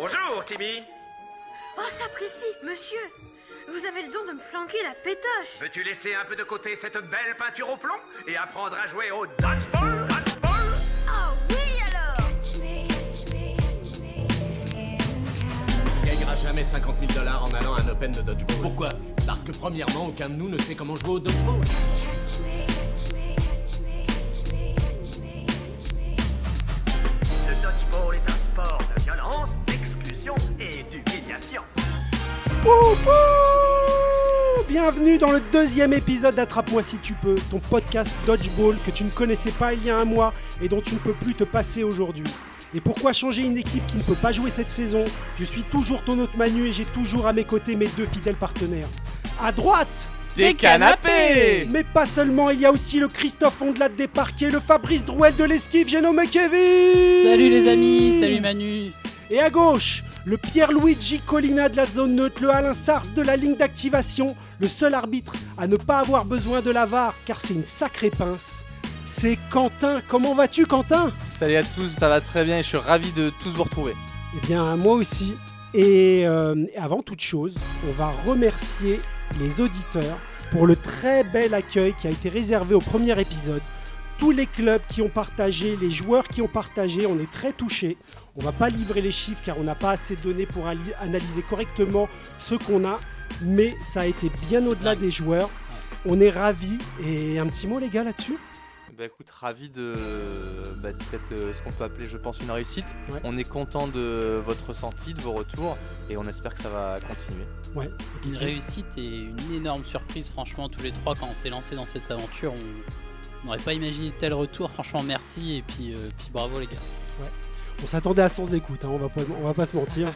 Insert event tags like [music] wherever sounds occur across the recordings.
Bonjour, Timmy. Oh, sapristi, monsieur. Vous avez le don de me flanquer la pétoche. Veux-tu laisser un peu de côté cette belle peinture au plomb et apprendre à jouer au dodgeball Dodgeball? Oh oui alors. Gagnera jamais 50 000 dollars en allant à un Open de dodgeball. Pourquoi? Parce que premièrement, aucun de nous ne sait comment jouer au dodgeball. Le Bienvenue dans le deuxième épisode d'Attrape-moi si tu peux, ton podcast Dodgeball que tu ne connaissais pas il y a un mois et dont tu ne peux plus te passer aujourd'hui. Et pourquoi changer une équipe qui ne peut pas jouer cette saison Je suis toujours ton hôte Manu et j'ai toujours à mes côtés mes deux fidèles partenaires. À droite Des canapés Mais pas seulement, il y a aussi le Christophe Ondelat des parquets, le Fabrice Drouel de l'esquive, j'ai nommé Kevin Salut les amis, salut Manu. Et à gauche, le Pierre-Luigi Collina de la zone neutre, le Alain Sars de la ligne d'activation, le seul arbitre à ne pas avoir besoin de la VAR car c'est une sacrée pince. C'est Quentin. Comment vas-tu Quentin? Salut à tous, ça va très bien et je suis ravi de tous vous retrouver. Eh bien moi aussi. Et euh, avant toute chose, on va remercier les auditeurs pour le très bel accueil qui a été réservé au premier épisode. Tous les clubs qui ont partagé, les joueurs qui ont partagé, on est très touchés. On va pas livrer les chiffres car on n'a pas assez de données pour analyser correctement ce qu'on a, mais ça a été bien au-delà des joueurs. On est ravis. Et un petit mot les gars là-dessus? Bah écoute, ravi de, bah, de cette, euh, ce qu'on peut appeler je pense une réussite. Ouais. On est content de votre ressenti, de vos retours et on espère que ça va continuer. Ouais. Une réussite et une énorme surprise, franchement, tous les trois, quand on s'est lancé dans cette aventure, on on n'aurait pas imaginé tel retour. Franchement, merci et puis, euh, puis bravo les gars. On s'attendait à 100 écoutes, hein, on, va pas, on va pas se mentir.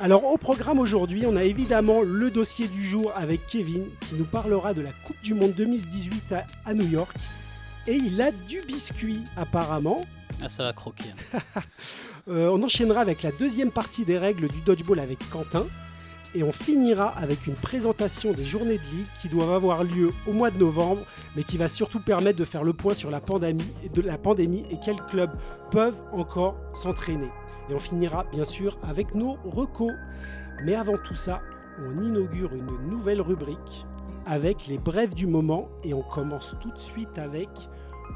Alors au programme aujourd'hui, on a évidemment le dossier du jour avec Kevin qui nous parlera de la Coupe du Monde 2018 à, à New York. Et il a du biscuit apparemment. Ah, ça va croquer. hein. [laughs] Euh, on enchaînera avec la deuxième partie des règles du dodgeball avec Quentin. Et on finira avec une présentation des journées de ligue qui doivent avoir lieu au mois de novembre, mais qui va surtout permettre de faire le point sur la pandémie, et quels clubs peuvent encore s'entraîner. Et on finira bien sûr avec nos recos. Mais avant tout ça, on inaugure une nouvelle rubrique avec les brèves du moment et on commence tout de suite avec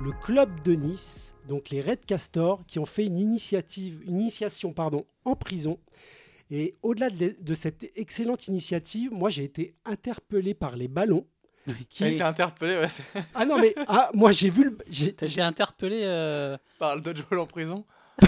le club de Nice, donc les Red Castors, qui ont fait une initiative, une initiation en prison. Et au-delà de, de cette excellente initiative, moi j'ai été interpellé par les ballons. Qui... A été interpellé ouais, [laughs] Ah non mais ah, moi j'ai vu le, j'ai- T'as été interpellé euh, par le dodgeball en prison. [laughs]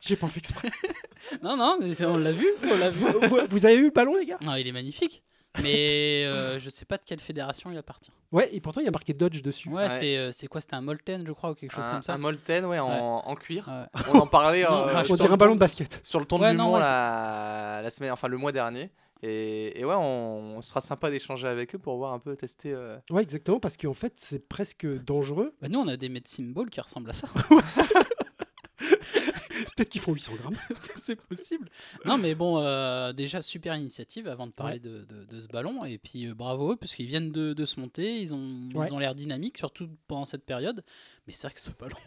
j'ai pas fait exprès. [laughs] Non, non, mais on l'a vu, on l'a vu. vous, vous avez vu le ballon les gars? Non, il est magnifique. Mais euh, [laughs] je sais pas de quelle fédération il appartient. Ouais et pourtant il y a marqué Dodge dessus. Ouais, Ouais. c'est euh, c'est quoi C'était un Molten, je crois, ou quelque chose un, comme ça. un Molten ouais, en, Ouais. en cuir. Ouais. On en parlait Non, euh, On dirait un ballon de basket. sur le ton Ouais, de non, l'humour ouais, la, la semaine, enfin le mois dernier. Et, et ouais, on, on sera sympa d'échanger avec eux pour voir un peu tester. euh, Ouais exactement parce qu'en fait c'est presque dangereux. Bah, nous, on a des medicine balls qui ressemblent à ça. [laughs] [laughs] Peut-être qu'ils font 800 grammes. [laughs] c'est possible. Non, mais bon, euh, déjà, super initiative avant de parler de, de- de ce ballon. Et puis, euh, bravo eux, parce qu'ils viennent de, de se monter. Ils ont Ouais. ils ont l'air dynamiques, surtout pendant cette période. Mais c'est vrai que ce ballon. [laughs]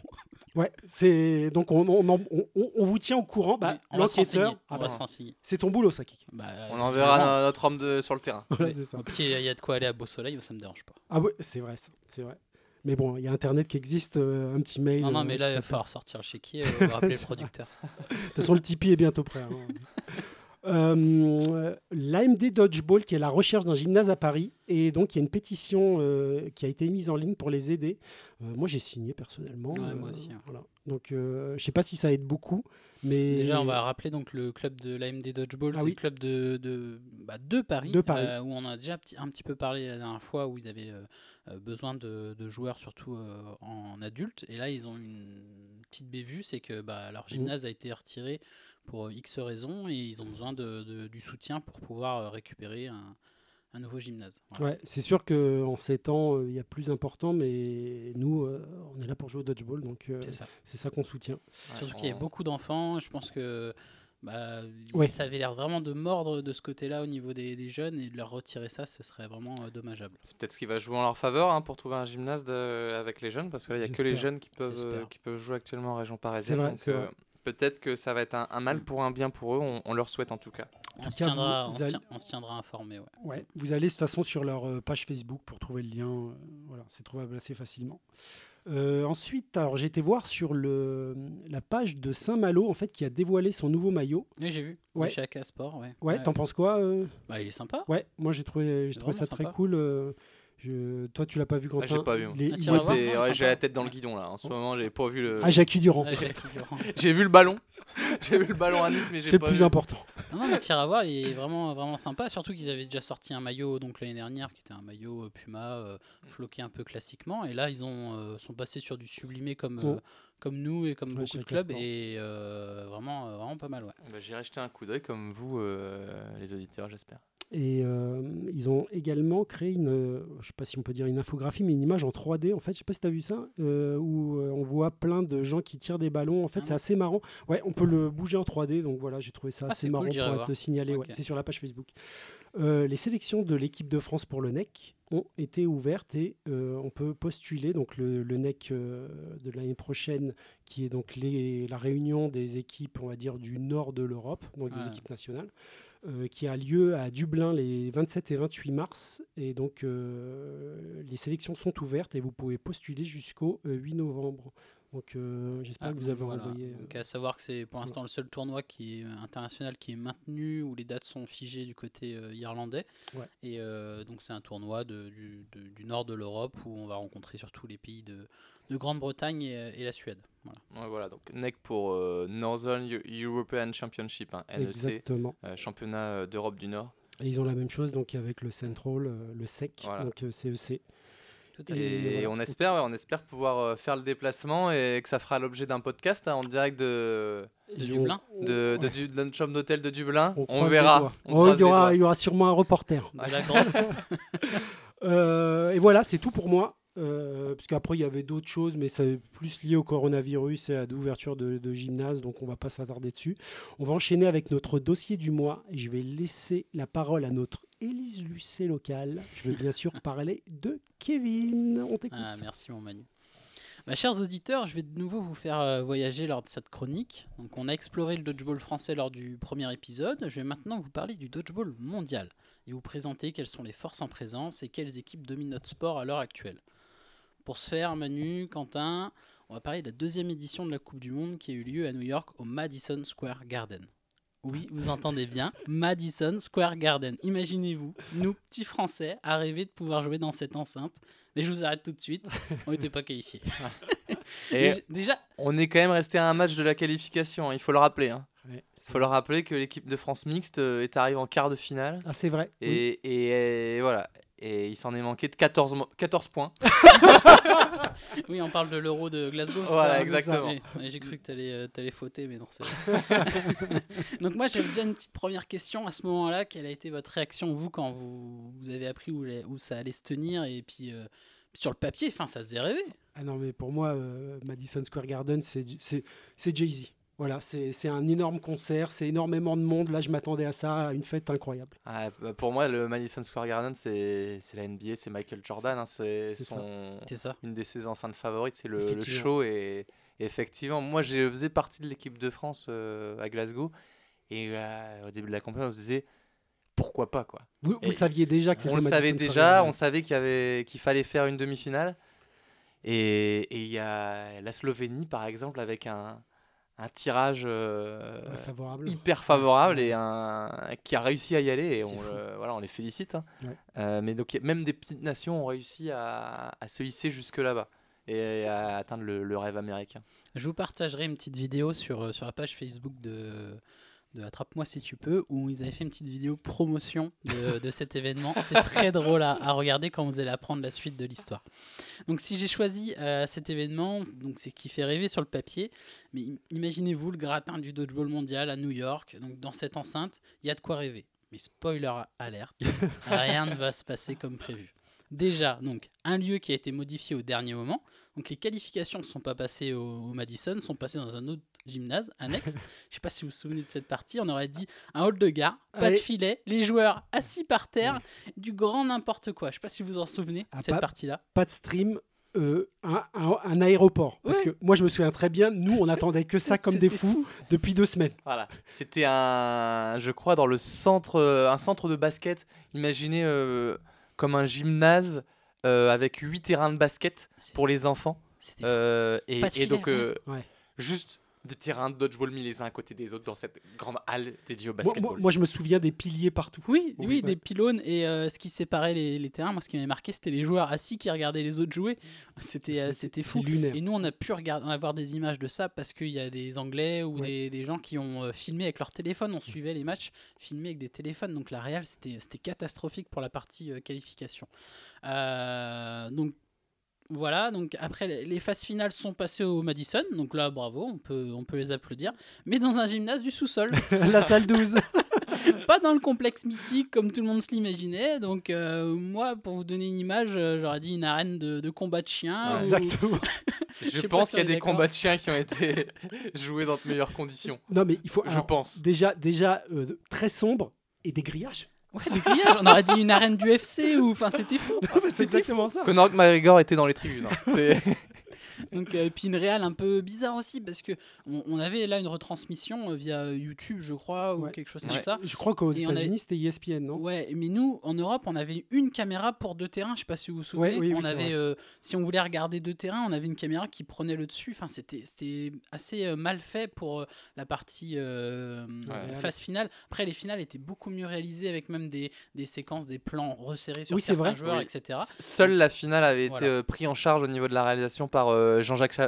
Ouais c'est donc on, on, on- on vous tient au courant. Bah, Oui, on va se renseigner. L'enquêteur, ah bah, c'est ton boulot ça Kik. Bah, on enverra notre homme de, sur le terrain. Voilà c'est ça. il y a de quoi aller à Beau Soleil, ça me dérange pas. Ah ouais, c'est vrai, ça, c'est vrai. Mais bon, il y a Internet qui existe, euh, un petit mail. Non, non, euh, mais là, il va falloir sortir le chéquier [laughs] et rappeler le producteur. De toute façon, le Tipeee est bientôt prêt. hein. Euh, L'AMD Dodgeball, qui est la recherche d'un gymnase à Paris, et donc il y a une pétition euh, qui a été mise en ligne pour les aider. Euh, moi, j'ai signé personnellement. Ouais, euh, moi aussi, hein. voilà. Donc, euh, je sais pas si ça aide beaucoup, mais Déjà, on va rappeler donc le club de l'AMD Dodgeball, Ah c'est oui. le club de, de, bah, de Paris, De Paris. euh, où on a déjà petit- un petit peu parlé la dernière fois, où ils avaient euh, euh, besoin de, de joueurs, surtout euh, en adulte. Et là, ils ont une petite bévue, c'est que bah, Mmh. leur gymnase a été retiré pour euh, X raisons, et ils ont besoin de, de- du soutien pour pouvoir euh, récupérer un, un nouveau gymnase. Voilà. Ouais, c'est sûr qu'en 7 ans, euh, il y a plus important, mais nous, euh, on est là pour jouer au dodgeball, donc euh, C'est ça. c'est ça qu'on soutient. Surtout qu'il y a beaucoup d'enfants. Je pense que bah, Ouais. ça avait l'air vraiment de mordre de ce côté-là au niveau des, des jeunes et de leur retirer ça, ce serait vraiment euh, dommageable. C'est peut-être ce qui va jouer en leur faveur hein, pour trouver un gymnase de- avec les jeunes, parce que là, il n'y a que les jeunes qui peuvent, euh, qui peuvent jouer actuellement en région parisienne. vrai, donc, c'est vrai. Peut-être que ça va être un, un mal Mm. pour un bien pour eux, on, on leur souhaite en tout cas. On tout se cas, tiendra, on se allez- tient- on se tiendra informé. Ouais. Ouais, vous allez de toute façon sur leur euh, page Facebook pour trouver le lien. euh, voilà, c'est trouvable assez facilement. Euh, ensuite, alors j'ai été voir sur le, la page de Saint-Malo en fait qui a dévoilé son nouveau maillot. Oui, j'ai vu. Ouais. Chez AK Sport, ouais. Ouais, t'en penses quoi euh? Bah, il est sympa. Ouais, moi j'ai trouvé, j'ai trouvé ça très cool. euh, je- toi, tu l'as pas vu Ah, Quentin j'ai pas vu. est- Ah, non, ouais, j'ai la tête dans le guidon là. En ce moment, j'ai pas vu le. Ah, Jacques Durand. Ouais, [laughs] j'ai vu le ballon. [laughs] j'ai vu le ballon à Nice, mais C'est le plus vu. important. Non, non, mais tir à voir, il est vraiment, vraiment sympa. Surtout qu'ils avaient déjà sorti un maillot donc l'année dernière qui était un maillot euh, Puma euh, floqué un peu classiquement. Et là, ils ont euh, sont passés sur du sublimé comme, euh, Oh. comme nous et comme Ouais, beaucoup de clubs. Et euh, vraiment, euh, vraiment pas mal. Ouais. Bah, J'irai jeter un coup d'œil comme vous, euh, les auditeurs, j'espère. Et euh, ils ont également créé une, euh, je sais pas si on peut dire une infographie, mais une image en 3D. En fait, je sais pas si tu as vu ça, euh, où euh, on voit plein de gens qui tirent des ballons. En fait, Ah c'est assez marrant. Ouais, on peut le bouger en 3D. Donc voilà, j'ai trouvé ça Ah, assez cool, marrant j'irai pour te signaler. ouais. Ok. c'est sur la page Facebook. Les sélections de l'équipe de France pour le NEC ont été ouvertes et on peut postuler. Donc le, le NEC de l'année prochaine, qui est donc les- la réunion des équipes, on va dire, du nord de l'Europe, donc des équipes nationales euh, qui a lieu à Dublin les 27 et 28 mars. Et donc, euh, les sélections sont ouvertes et vous pouvez postuler jusqu'au euh, 8 novembre. Donc, euh, j'espère Ah, que vous avez voilà. envoyé. euh, Donc, à savoir que c'est pour l'instant le seul tournoi qui est international qui est maintenu où les dates sont figées du côté euh, irlandais. Ouais. Et euh, donc c'est un tournoi de- du, de- du nord de l'Europe où on va rencontrer surtout les pays de, de Grande-Bretagne et, et la Suède. Voilà. Ouais, voilà, donc NEC pour euh, Northern Eu- European Championship, hein, NEC, euh, championnat d'Europe du Nord. Et ils ont la même chose donc avec le Central, euh, le SEC, Voilà. donc euh, CEC. Tout à Et fait. Et voilà. on espère, ouais, on espère pouvoir euh, faire le déplacement et que ça fera l'objet d'un podcast hein, en direct de, De Dublin de, de, ouais, du- de notre chambre d'hôtel de Dublin. on verra. on Oh, il, y aura, doigts. il y aura sûrement un reporter. De. [laughs] Euh, et voilà, c'est tout pour moi. Euh, parce qu'après, il y avait d'autres choses, mais c'est plus lié au coronavirus et à l'ouverture de, de gymnase, donc on va pas s'attarder dessus. On va enchaîner avec notre dossier du mois et je vais laisser la parole à notre Élise Lucet locale. Je veux bien sûr parler de Kevin. On t'écoute. Ah, merci mon Manu. Bah, chers auditeurs, je vais de nouveau vous faire euh, voyager lors de cette chronique. Donc, on a exploré le dodgeball français lors du premier épisode. Je vais maintenant vous parler du dodgeball mondial et vous présenter quelles sont les forces en présence et quelles équipes dominent notre sport à l'heure actuelle. Pour ce faire, Manu, Quentin, on va parler de la deuxième édition de la Coupe du Monde qui a eu lieu à New York au Madison Square Garden. Oui, vous entendez bien, Madison Square Garden. Imaginez-vous, nous, petits Français, à rêver de pouvoir jouer dans cette enceinte. Mais je vous arrête tout de suite, on n'était pas qualifiés. [laughs] [laughs] Et déjà, on est quand même resté à un match de la qualification, hein, il faut le rappeler. C'est- faut le rappeler que l'équipe de France mixte euh, est arrivée en quart de finale. Ah, c'est vrai. oui. Et, et, et voilà. Et il s'en est manqué de 14, mo- 14 points. [laughs] oui, on parle de l'euro de Glasgow. Voilà, ça exactement. J'ai cru que tu allais, fauter, mais non, c'est [laughs] Donc, moi, j'avais déjà une petite première question à ce moment-là. Quelle a été votre réaction, vous, quand vous, vous avez appris où, ça allait se tenir Et puis, euh, sur le papier, enfin, ça faisait rêver. Ah non, mais pour moi, euh, Madison Square Garden, c'est du- c'est c'est Jay-Z. Voilà, c'est un énorme concert, c'est énormément de monde. Là, je m'attendais à ça, à une fête incroyable. Ah, bah, pour moi, le Madison Square Garden, c'est la NBA, c'est Michael Jordan. hein, c'est son ça. une de ses enceintes favorites, c'est le, show. Et, et effectivement, moi, je faisais partie de l'équipe de France euh, à Glasgow. Et euh, au début de la compétition, on se disait pourquoi pas quoi. Vous, saviez déjà que c'était On le Madison savait Square déjà, Garden. on savait qu'il fallait faire une demi-finale. Et il y a la Slovénie par exemple avec un, un tirage euh, favorable. hyper favorable et un qui a réussi à y aller et on, le- voilà, on les félicite. hein. Ouais. Euh, mais donc même des petites nations ont réussi à, à se hisser jusque là-bas et à atteindre le, le rêve américain. Je vous partagerai une petite vidéo sur, euh, sur la page Facebook de, de Attrape-moi si tu peux, où ils avaient fait une petite vidéo promotion de, de cet [laughs] événement. C'est très drôle à, à regarder quand vous allez apprendre la suite de l'histoire. Donc si j'ai choisi euh, cet événement, donc c'est qui fait rêver sur le papier, mais im- imaginez-vous le gratin du dodgeball mondial à New York, donc dans cette enceinte, il y a de quoi rêver. Mais spoiler alerte, [laughs] rien ne va se passer comme prévu. Déjà, donc, un lieu qui a été modifié au dernier moment. Donc, les qualifications ne sont pas passées au, au Madison, sont passées dans un autre gymnase annexe. [laughs] Je sais pas si vous vous souvenez de cette partie. On aurait dit un hall de gare, pas Allez. de filet, les joueurs assis par terre, du grand n'importe quoi. Je sais pas si vous vous en souvenez Ah, de cette pas- partie-là. Pas de stream, euh, un, un- un aéroport. Parce Ouais. que moi, je me souviens très bien, nous, on attendait que ça [laughs] comme des fous depuis deux semaines. Voilà, c'était un, je crois, dans le centre, un centre de basket. Imaginez euh, comme un gymnase euh, avec huit terrains de basket pour les enfants. c'était- Euh, et, donc, euh, ouais. juste des terrains de dodgeball mis les uns à côté des autres dans cette grande halle dédiée au Moi, basketball. moi- moi, je me souviens des piliers partout. Oui, oui, Oui. des pylônes et euh, ce qui séparait les, les terrains, moi ce qui m'avait marqué c'était les joueurs assis qui regardaient les autres jouer. [laughs] C'était euh, c'était fou. lunaire. Et nous on a pu regarder, avoir des images de ça parce qu'il y a des Anglais ou Ouais. des, des gens qui ont euh, filmé avec leur téléphone, on suivait les matchs filmés avec des téléphones. Donc la réal c'était c'était catastrophique pour la partie euh, qualification. Euh, donc voilà, donc après les- phases finales sont passées au Madison, donc là bravo, on peut, on peut les applaudir, mais dans un gymnase du sous-sol. [laughs] La salle 12. [laughs] pas dans le complexe mythique comme tout le monde se l'imaginait. Donc, euh, moi, pour vous donner une image, euh, j'aurais dit une arène de, de combat de chiens. Ouais. ou- Exactement. [laughs] je pense qu'il y a des combats de chiens qui ont été joués dans de meilleures conditions. Non, mais il faut. Je alors, pense. Déjà, déjà euh, très sombre et des grillages. Ouais, des grillages. On aurait dit une arène du FC ou. Enfin, c'était fou. c'est exactement ça. Conor McGregor était dans les tribunes. hein. C'est- [laughs] Donc, euh, puis une réal un peu bizarre aussi parce que on, on avait là une retransmission euh, via YouTube, je crois, ou Ouais. quelque chose Ouais. comme ça. Je crois qu'aux avait- États-Unis, c'était ESPN, non? Ouais, mais nous, en Europe, on avait une caméra pour deux terrains. Je sais pas si vous vous souvenez. Ouais, oui, oui, on avait, euh, si on voulait regarder deux terrains, on avait une caméra qui prenait le dessus. Enfin, c'était, c'était assez euh, mal fait pour la partie euh, Ouais. phase finale. Après, les finales étaient beaucoup mieux réalisées avec même des, des séquences, des plans resserrés sur Oui, c'est certains vrai. joueurs, Oui. etc. Seule la finale avait Voilà. été euh, pris en charge au niveau de la réalisation par euh, Jean-Jacques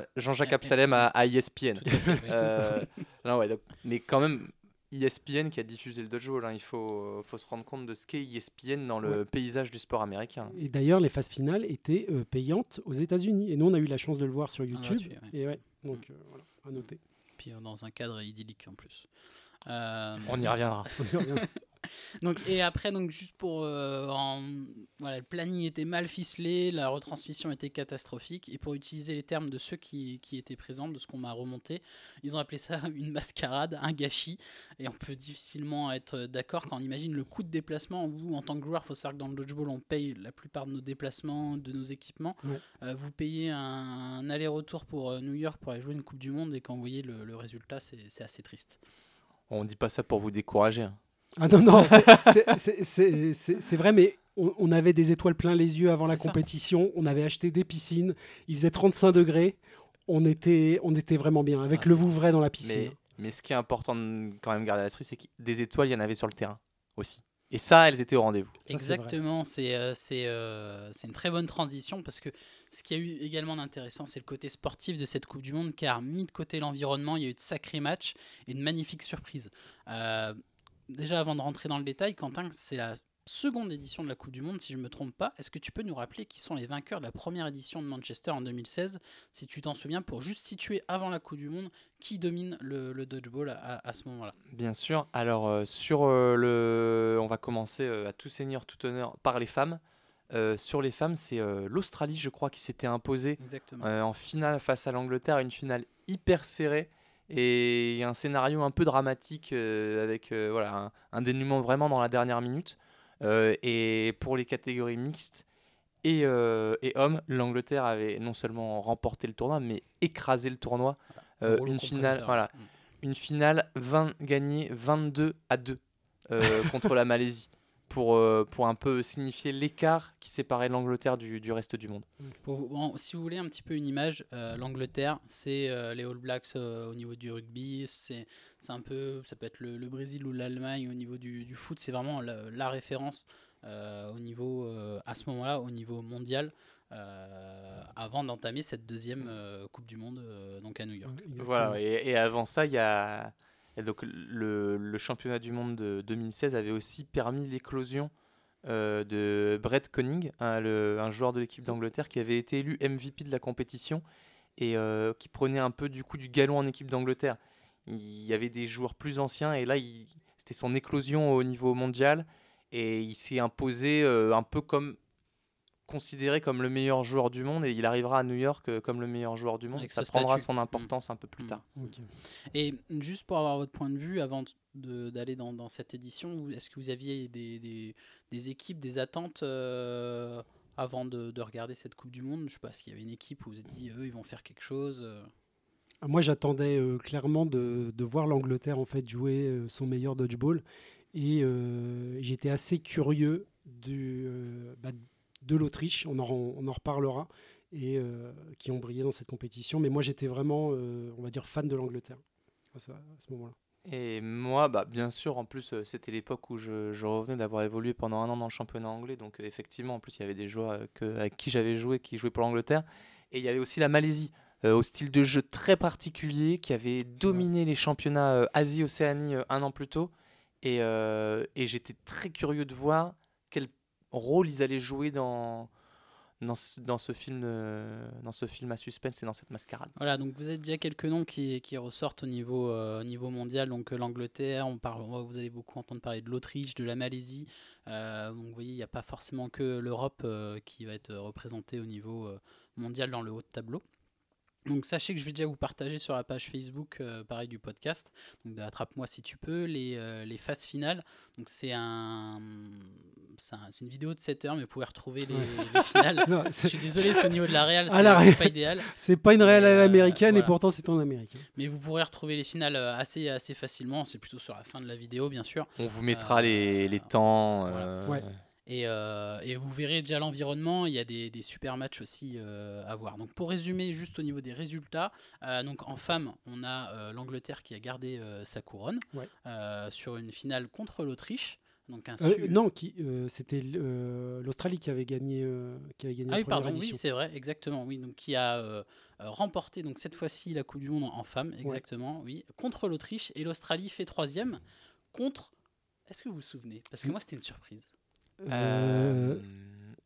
Et- Absalem à, à ESPN. [laughs] Fait, oui. Euh, non, ouais, donc- mais quand même, ESPN qui a diffusé le dodgeball, hein, il faut, faut se rendre compte de ce qu'est ESPN dans le Ouais. paysage du sport américain. Et d'ailleurs, les phases finales étaient euh, payantes aux États-Unis. Et nous, on a eu la chance de le voir sur YouTube. gratuit, ouais. Et ouais, donc euh, voilà, à noter. Puis dans un cadre idyllique en plus. Euh, On y reviendra. [laughs] On y revient. Donc, et après, donc, juste pour. euh, en- voilà, le planning était mal ficelé, la retransmission était catastrophique. Et pour utiliser les termes de ceux qui, qui étaient présents, de ce qu'on m'a remonté, ils ont appelé ça [laughs] une mascarade, un gâchis. Et on peut difficilement être d'accord quand on imagine le coût de déplacement. Où, en tant que joueur, il faut savoir que dans le dodgeball, on paye la plupart de nos déplacements, de nos équipements. Ouais. Euh, vous payez un, un aller-retour pour euh, New York pour aller jouer une Coupe du Monde. Et quand vous voyez le, le résultat, c'est assez triste. On dit pas ça pour vous décourager. hein. Ah non, non, [laughs] c'est- vrai, mais on, on avait des étoiles plein les yeux avant la ça. compétition. On avait acheté des piscines. Il faisait 35 degrés. On était, on était vraiment bien, avec Ah, le Vouvray dans la piscine. Mais, mais ce qui est important de quand même garder à l'esprit, c'est que des étoiles, il y en avait sur le terrain aussi. Et ça, elles étaient au rendez-vous. Exactement, c'est euh, c'est euh, c'est une très bonne transition parce que ce qu'il y a eu également d'intéressant, c'est le côté sportif de cette Coupe du Monde car mis de côté l'environnement, il y a eu de sacrés matchs et de magnifiques surprises. Euh, déjà avant de rentrer dans le détail, Quentin, c'est la seconde édition de la Coupe du Monde, si je ne me trompe pas. Est-ce que tu peux nous rappeler qui sont les vainqueurs de la première édition de Manchester en 2016, si tu t'en souviens, pour juste situer avant la Coupe du Monde qui domine le, le dodgeball à, à ce moment-là? Bien sûr. Alors, euh, sur euh, le. On va commencer euh, à tout seigneur, tout honneur par les femmes. Sur les femmes, c'est l'Australie, je crois, qui s'était imposée en finale face à l'Angleterre. Une finale hyper serrée et un scénario un peu dramatique euh, avec euh, voilà, un, un dénouement vraiment dans la dernière minute. Euh, et pour les catégories mixtes et, et hommes, l'Angleterre avait non seulement remporté le tournoi, mais écrasé le tournoi. Rouleau une finale, voilà, Mm. une finale 20 gagnée 22 à 2 euh, contre la Malaisie pour, euh, pour un peu signifier l'écart qui séparait l'Angleterre du, du reste du monde. Pour bon, si vous voulez un petit peu une image, euh, l'Angleterre, c'est euh, les All Blacks euh, au niveau du rugby, c'est c'est un peu, ça peut être le, le Brésil ou l'Allemagne au niveau du, du foot, c'est vraiment la, la référence euh, au niveau, euh, à ce moment-là, au niveau mondial, euh, avant d'entamer cette deuxième euh, Coupe du Monde euh, donc à New York. Voilà, et, et avant ça, il y a. et donc le, championnat du monde de 2016 avait aussi permis l'éclosion euh, de Brett Conning, un, joueur de l'équipe d'Angleterre qui avait été élu MVP de la compétition et euh, qui prenait un peu du coup du galon en équipe d'Angleterre. Il y avait des joueurs plus anciens et là, c'était son éclosion au niveau mondial et il s'est imposé euh, un peu comme considéré comme le meilleur joueur du monde et il arrivera à New York euh, comme le meilleur joueur du monde. Avec Ça ce prendra statut. son importance un peu plus Mm. tard. Et juste pour avoir votre point de vue, avant d'aller dans, dans cette édition, est-ce que vous aviez des, des- des équipes, des attentes euh, avant de, de regarder cette Coupe du Monde? Je sais pas, s'il y avait une équipe où vous vous êtes dit, eux, ils vont faire quelque chose euh, Moi, j'attendais euh, clairement de, de voir l'Angleterre en fait jouer euh, son meilleur dodgeball et euh, j'étais assez curieux du, euh, bah, de l'Autriche. On en, on en reparlera et euh, qui ont brillé dans cette compétition. Mais moi, j'étais vraiment, euh, on va dire, fan de l'Angleterre à ce, moment-là. Et moi, bah, bien sûr, en plus, euh, c'était l'époque où je, je revenais d'avoir évolué pendant un an dans le championnat anglais. Donc, effectivement, en plus, il y avait des joueurs que, avec qui j'avais joué, qui jouaient pour l'Angleterre. Et il y avait aussi la Malaisie, euh, au style de jeu très particulier, qui avait dominé les championnats euh, Asie-Océanie euh, un an plus tôt. Et, et j'étais très curieux de voir rôle ils allaient jouer dans, dans, ce, film, euh, dans ce film à suspense et dans cette mascarade. Voilà, donc vous avez déjà quelques noms qui, qui ressortent au niveau, euh, au niveau mondial. Donc euh, l'Angleterre, on parle, vous allez beaucoup entendre parler de l'Autriche, de la Malaisie. Euh, donc vous voyez, il n'y a pas forcément que l'Europe qui va être représentée au niveau mondial dans le haut de tableau. Donc sachez que je vais déjà vous partager sur la page Facebook, euh, pareil du podcast, donc de Attrape-moi si tu peux, les, euh, les phases finales. Donc c'est un, c'est un- c'est une vidéo de 7 heures, mais vous pouvez retrouver les, finales. [laughs] Non, Je suis désolé, c'est au niveau de la Real, À [laughs] c'est c'est Real. pas idéal. [laughs] C'est pas une réelle euh, l'américaine voilà. et pourtant c'est en américain. Mais vous pourrez retrouver les finales euh, assez, assez facilement. C'est plutôt sur la fin de la vidéo, bien sûr. On vous mettra Euh, les, les temps. voilà. euh, Ouais. Et, euh, et vous verrez déjà l'environnement. Il y a des, des super matchs aussi euh, à voir. Donc pour résumer, juste au niveau des résultats, euh, donc en femmes, on a l'Angleterre qui a gardé sa couronne Ouais. sur une finale contre l'Autriche. Donc un su- non, qui, c'était l'Australie qui avait gagné, qui avait gagné Ah la oui, pardon, oui, édition. c'est vrai, exactement, oui. Donc qui a remporté donc cette fois-ci la Coupe du Monde en femmes, exactement, oui, contre l'Autriche et l'Australie fait troisième contre. Est-ce que vous vous souvenez? Parce que moi c'était une surprise. Euh, Euh,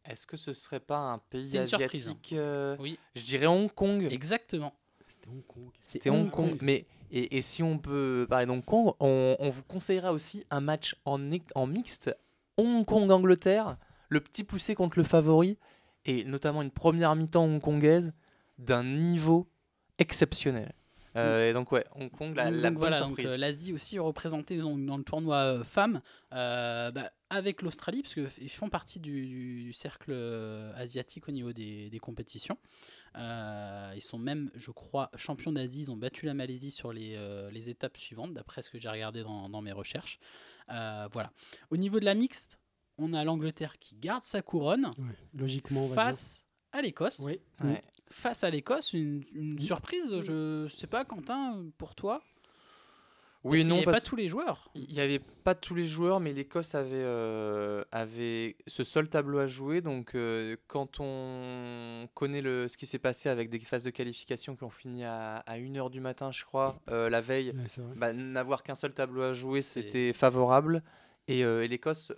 Est-ce que ce serait pas un pays une surprise, hein. asiatique euh, Oui, Je dirais Hong Kong. exactement. C'était Hong Kong. C'était Hong Kong. Mais et, et si on peut parler d'Hong Kong, on, on vous conseillera aussi un match en, en mixte Hong Kong-Angleterre, le petit poussé contre le favori, et notamment une première mi-temps hongkongaise d'un niveau exceptionnel. Euh, et donc ouais, Hong Kong, la, Donc, la bonne voilà, donc, surprise. euh, l'Asie aussi représentée dans le tournoi euh, femmes euh, bah, avec l'Australie, parce qu'ils font partie du, du cercle asiatique au niveau des, des compétitions. Euh, ils sont même, je crois, champions d'Asie. Ils ont battu la Malaisie sur les, euh, les étapes suivantes, d'après ce que j'ai regardé dans, dans mes recherches. Euh, voilà. Au niveau de la mixte, on a l'Angleterre qui garde sa couronne Ouais, logiquement, on va dire. face à l'Écosse. Oui. Ouais. Face à l'Écosse, une, une surprise, je sais pas, Quentin, pour toi? Oui, Parce non, n'y avait parce pas tous les joueurs. Il n'y avait pas tous les joueurs, mais l'Écosse avait, euh, avait ce seul tableau à jouer. Donc, euh, quand on connaît le, ce qui s'est passé avec des phases de qualification qui ont fini à, à 1h du matin, je crois, euh, la veille, Ouais, bah, n'avoir qu'un seul tableau à jouer, c'était favorable. Et, euh, et l'Écosse,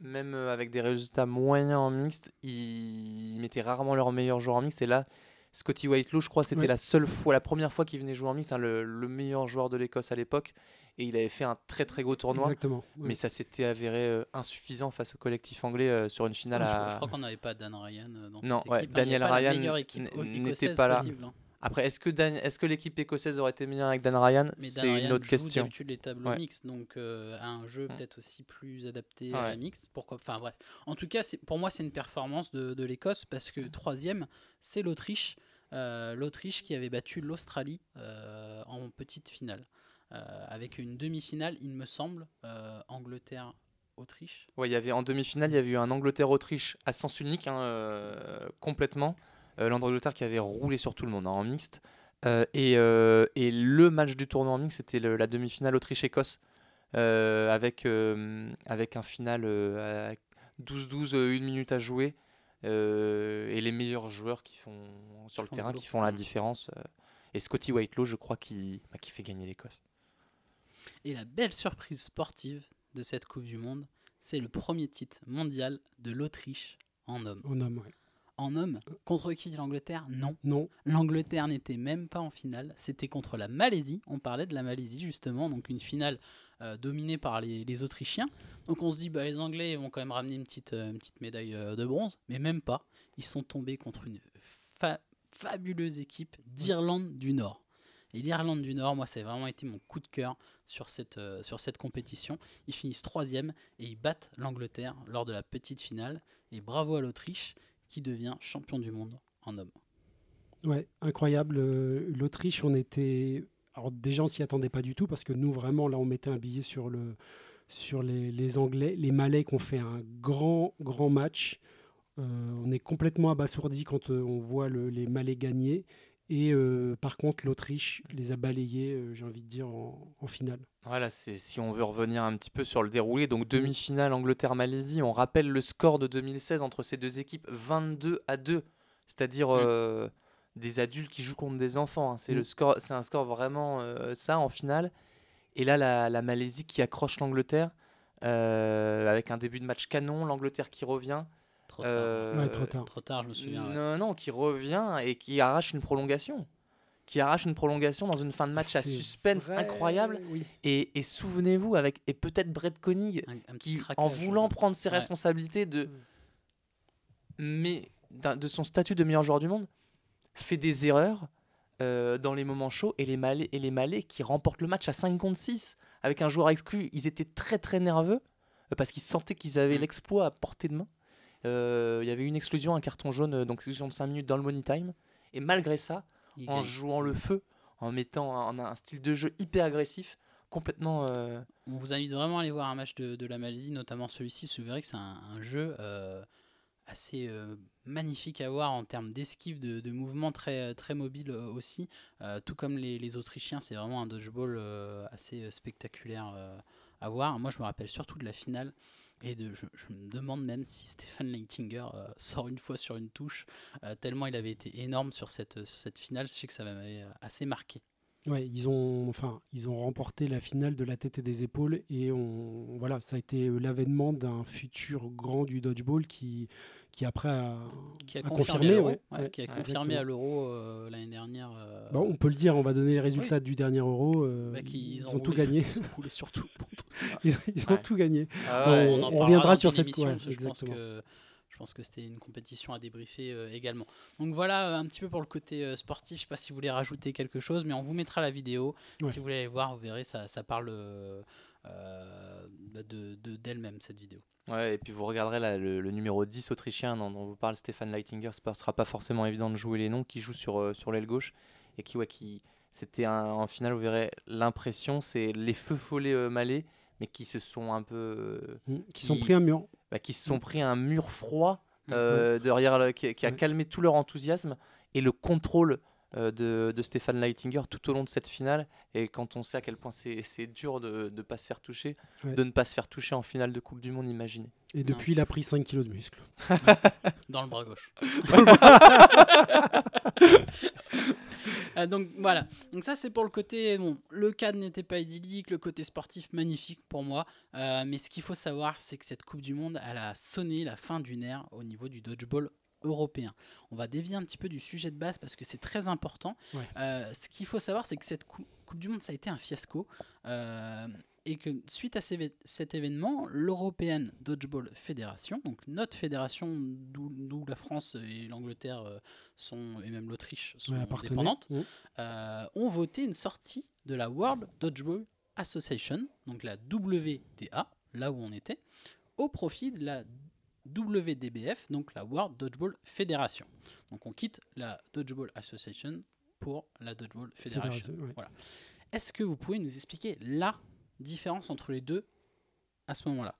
même avec des résultats moyens en mixte, ils mettaient rarement leurs meilleurs joueurs en mixte. Et là, Scotty Whitelow, je crois, c'était Ouais. la seule fois, la première fois qu'il venait jouer en mixte, hein, le, le meilleur joueur de l'Écosse à l'époque. Et il avait fait un très très gros tournoi. Exactement. ouais. Mais ça s'était avéré euh, insuffisant face au collectif anglais euh, sur une finale à. je crois qu'on n'avait pas Dan Ryan euh, dans Non, cette ouais, équipe. Il y a Daniel Ryan n'était pas là. possible, hein. Après, est-ce que, Dan- est-ce que l'équipe écossaise aurait été meilleure avec Dan Ryan? C'est une autre joue question. d'habitude les tableaux Ouais. mixtes, donc euh, à un jeu Mm. peut-être aussi plus adapté à la mixte. Pourquoi Enfin bref. En tout cas, pour moi, c'est une performance de, de l'Écosse parce que troisième, c'est l'Autriche. Euh, L'Autriche qui avait battu l'Australie euh, en petite finale. Avec une demi-finale, il me semble, euh, Angleterre-Autriche. Ouais, il y avait en demi-finale, il y avait eu un Angleterre-Autriche à sens unique, hein, euh, complètement. Euh, L'Angleterre qui avait roulé sur tout le monde hein, en mixte. Euh, et, euh, et le match du tournoi en mixte, c'était le- la demi-finale Autriche-Écosse, euh, avec, euh, avec un final euh, à 12-12, euh, une minute à jouer. euh, et les meilleurs joueurs qui font sur le terrain qui font la différence. euh, et Scotty Whitelow, je crois, qui, bah, qui fait gagner l'Écosse. Et la belle surprise sportive de cette Coupe du Monde, c'est le premier titre mondial de l'Autriche en homme. En homme, ouais. En homme, contre qui l'Angleterre? Non. Non. L'Angleterre n'était même pas en finale. C'était contre la Malaisie. On parlait de la Malaisie justement, donc une finale euh, dominée par les, les Autrichiens. Donc on se dit, bah, les Anglais vont quand même ramener une petite, euh, une petite médaille euh, de bronze, mais même pas. Ils sont tombés contre une fa- fabuleuse équipe d'Irlande du Nord. Et l'Irlande du Nord, moi, ça a vraiment été mon coup de cœur sur cette, euh, sur cette compétition. Ils finissent troisième et ils battent l'Angleterre lors de la petite finale. Et bravo à l'Autriche qui devient champion du monde en homme. Ouais, incroyable. Euh, L'Autriche, on était. Alors, déjà, on s'y attendait pas du tout parce que nous, vraiment, là, on mettait un billet sur, le, sur les, les Anglais. Les Malais qui ont fait un grand, grand match. Euh, on est complètement abasourdi quand euh, on voit le- les Malais gagner. Et euh, par contre, l'Autriche les a balayés, euh, j'ai envie de dire, en, en finale. Voilà, c'est si on veut revenir un petit peu sur le déroulé. Donc demi-finale Angleterre-Malaisie. On rappelle le score de 2016 entre ces deux équipes 22 à 2. C'est-à-dire Mm. euh, des adultes qui jouent contre des enfants. hein. C'est Mm. le score, c'est un score vraiment ça en finale. Et là, la, la Malaisie qui accroche l'Angleterre avec un début de match canon. L'Angleterre qui revient. Trop tard. Euh, Ouais, trop tard. Trop tard, je me souviens. ouais. Non, non, qui revient et qui arrache une prolongation. Qui arrache une prolongation dans une fin de match à suspense vrai, incroyable. oui. Et, et souvenez-vous, avec et peut-être Brett Koenig, Un, un petit qui, en voulant prendre ses Ouais. responsabilités de, mais d'un- de son statut de meilleur joueur du monde, fait des erreurs euh, dans les moments chauds et les Malais, et les Malais qui remportent le match à 5 contre 6 avec un joueur exclu. Ils étaient très très nerveux euh, parce qu'ils sentaient qu'ils avaient Mm. l'exploit à portée de main. Euh, Il y avait une exclusion, un carton jaune, euh, donc exclusion de 5 minutes dans le money time. Et malgré ça, Il en gagne. jouant le feu, en mettant un, un style de jeu hyper agressif, complètement. euh, On vous invite vraiment à aller voir un match de, de la Malaisie, notamment celui-ci, parce que vous verrez que c'est un, un jeu euh, assez euh, magnifique à voir en termes d'esquive, de, de mouvement très, très mobile aussi. Tout comme les, les Autrichiens, c'est vraiment un dodgeball assez spectaculaire à voir. Moi, je me rappelle surtout de la finale. Et je, me demande même si Stéphane Leitinger euh, sort une fois sur une touche, euh, tellement il avait été énorme sur cette, cette finale. Je sais que ça m'avait euh, assez marqué. Ouais, ils ont, enfin, ils ont remporté la finale de la tête et des épaules et on, voilà, ça a été euh, l'avènement d'un futur grand du dodgeball qui, qui après a, Qui a, a confirmé, confirmé, à l'Euro, ouais, ouais, qui a confirmé à exactement. l'Euro euh, l'année dernière. euh, Bon, on peut le dire, on va donner les résultats du dernier Euro. euh, bah, qu'ils ils ont ont tout gagné. [laughs] Ils ont roulé sur tout le monde. Ils, [laughs] ils ont tout gagné. ah On- en parlera reviendra sur cette- émission, ouais, que je pense exactement. que je pense que c'était une compétition à débriefer euh, également. Donc voilà euh, un petit peu pour le côté euh, sportif. Je sais pas si vous voulez rajouter quelque chose, mais on vous mettra la vidéo. Ouais. Si vous voulez aller voir, vous verrez, ça, ça parle bah, de de- d'elle-même cette vidéo. Ouais, et puis vous regarderez le, le numéro 10 autrichien dont, dont vous parle Stéphane Leitinger, ce ne sera pas forcément évident de jouer les noms, qui joue sur, euh, sur l'aile gauche et qui, ouais, qui c'était un- en finale, vous verrez l'impression, c'est les feux follets euh, malais, mais qui se sont un peu, euh, Mm, Qui sont Qui- pris un mur. bah, qui se sont pris un mur froid Mm. euh, derrière, le- qui, qui a calmé tout leur enthousiasme et le contrôle euh, de, de Stéphane Leitinger tout au long de cette finale. Et quand on sait à quel point c'est c'est dur de ne pas se faire toucher, Ouais. de ne pas se faire toucher en finale de Coupe du Monde, imaginez. Et depuis, il a pris 5 kilos de muscles. Dans le bras gauche. [laughs] [laughs] [laughs] Euh, donc voilà, donc ça c'est pour le côté, bon, le cadre n'était pas idyllique, le côté sportif magnifique pour moi, Euh, mais ce qu'il faut savoir c'est que cette Coupe du Monde, elle a sonné la fin d'une ère au niveau du dodgeball européen. On va dévier un petit peu du sujet de base parce que c'est très important. Ouais. Euh, ce qu'il faut savoir c'est que cette cou- Coupe du Monde ça a été un fiasco euh, et que suite à cet événement, l'European Dodgeball Federation, donc notre fédération d'où la France et l'Angleterre euh, sont, et même l'Autriche sont Ouais, dépendantes, Mm. euh, ont voté une sortie de la World Dodgeball Association, donc la WDA, là où on était, au profit de la WDBF, donc la World Dodgeball Federation. Donc on quitte la Dodgeball Association pour la Dodgeball Federation. Fédération, ouais. Est-ce que vous pouvez nous expliquer la différence entre les deux à ce moment-là?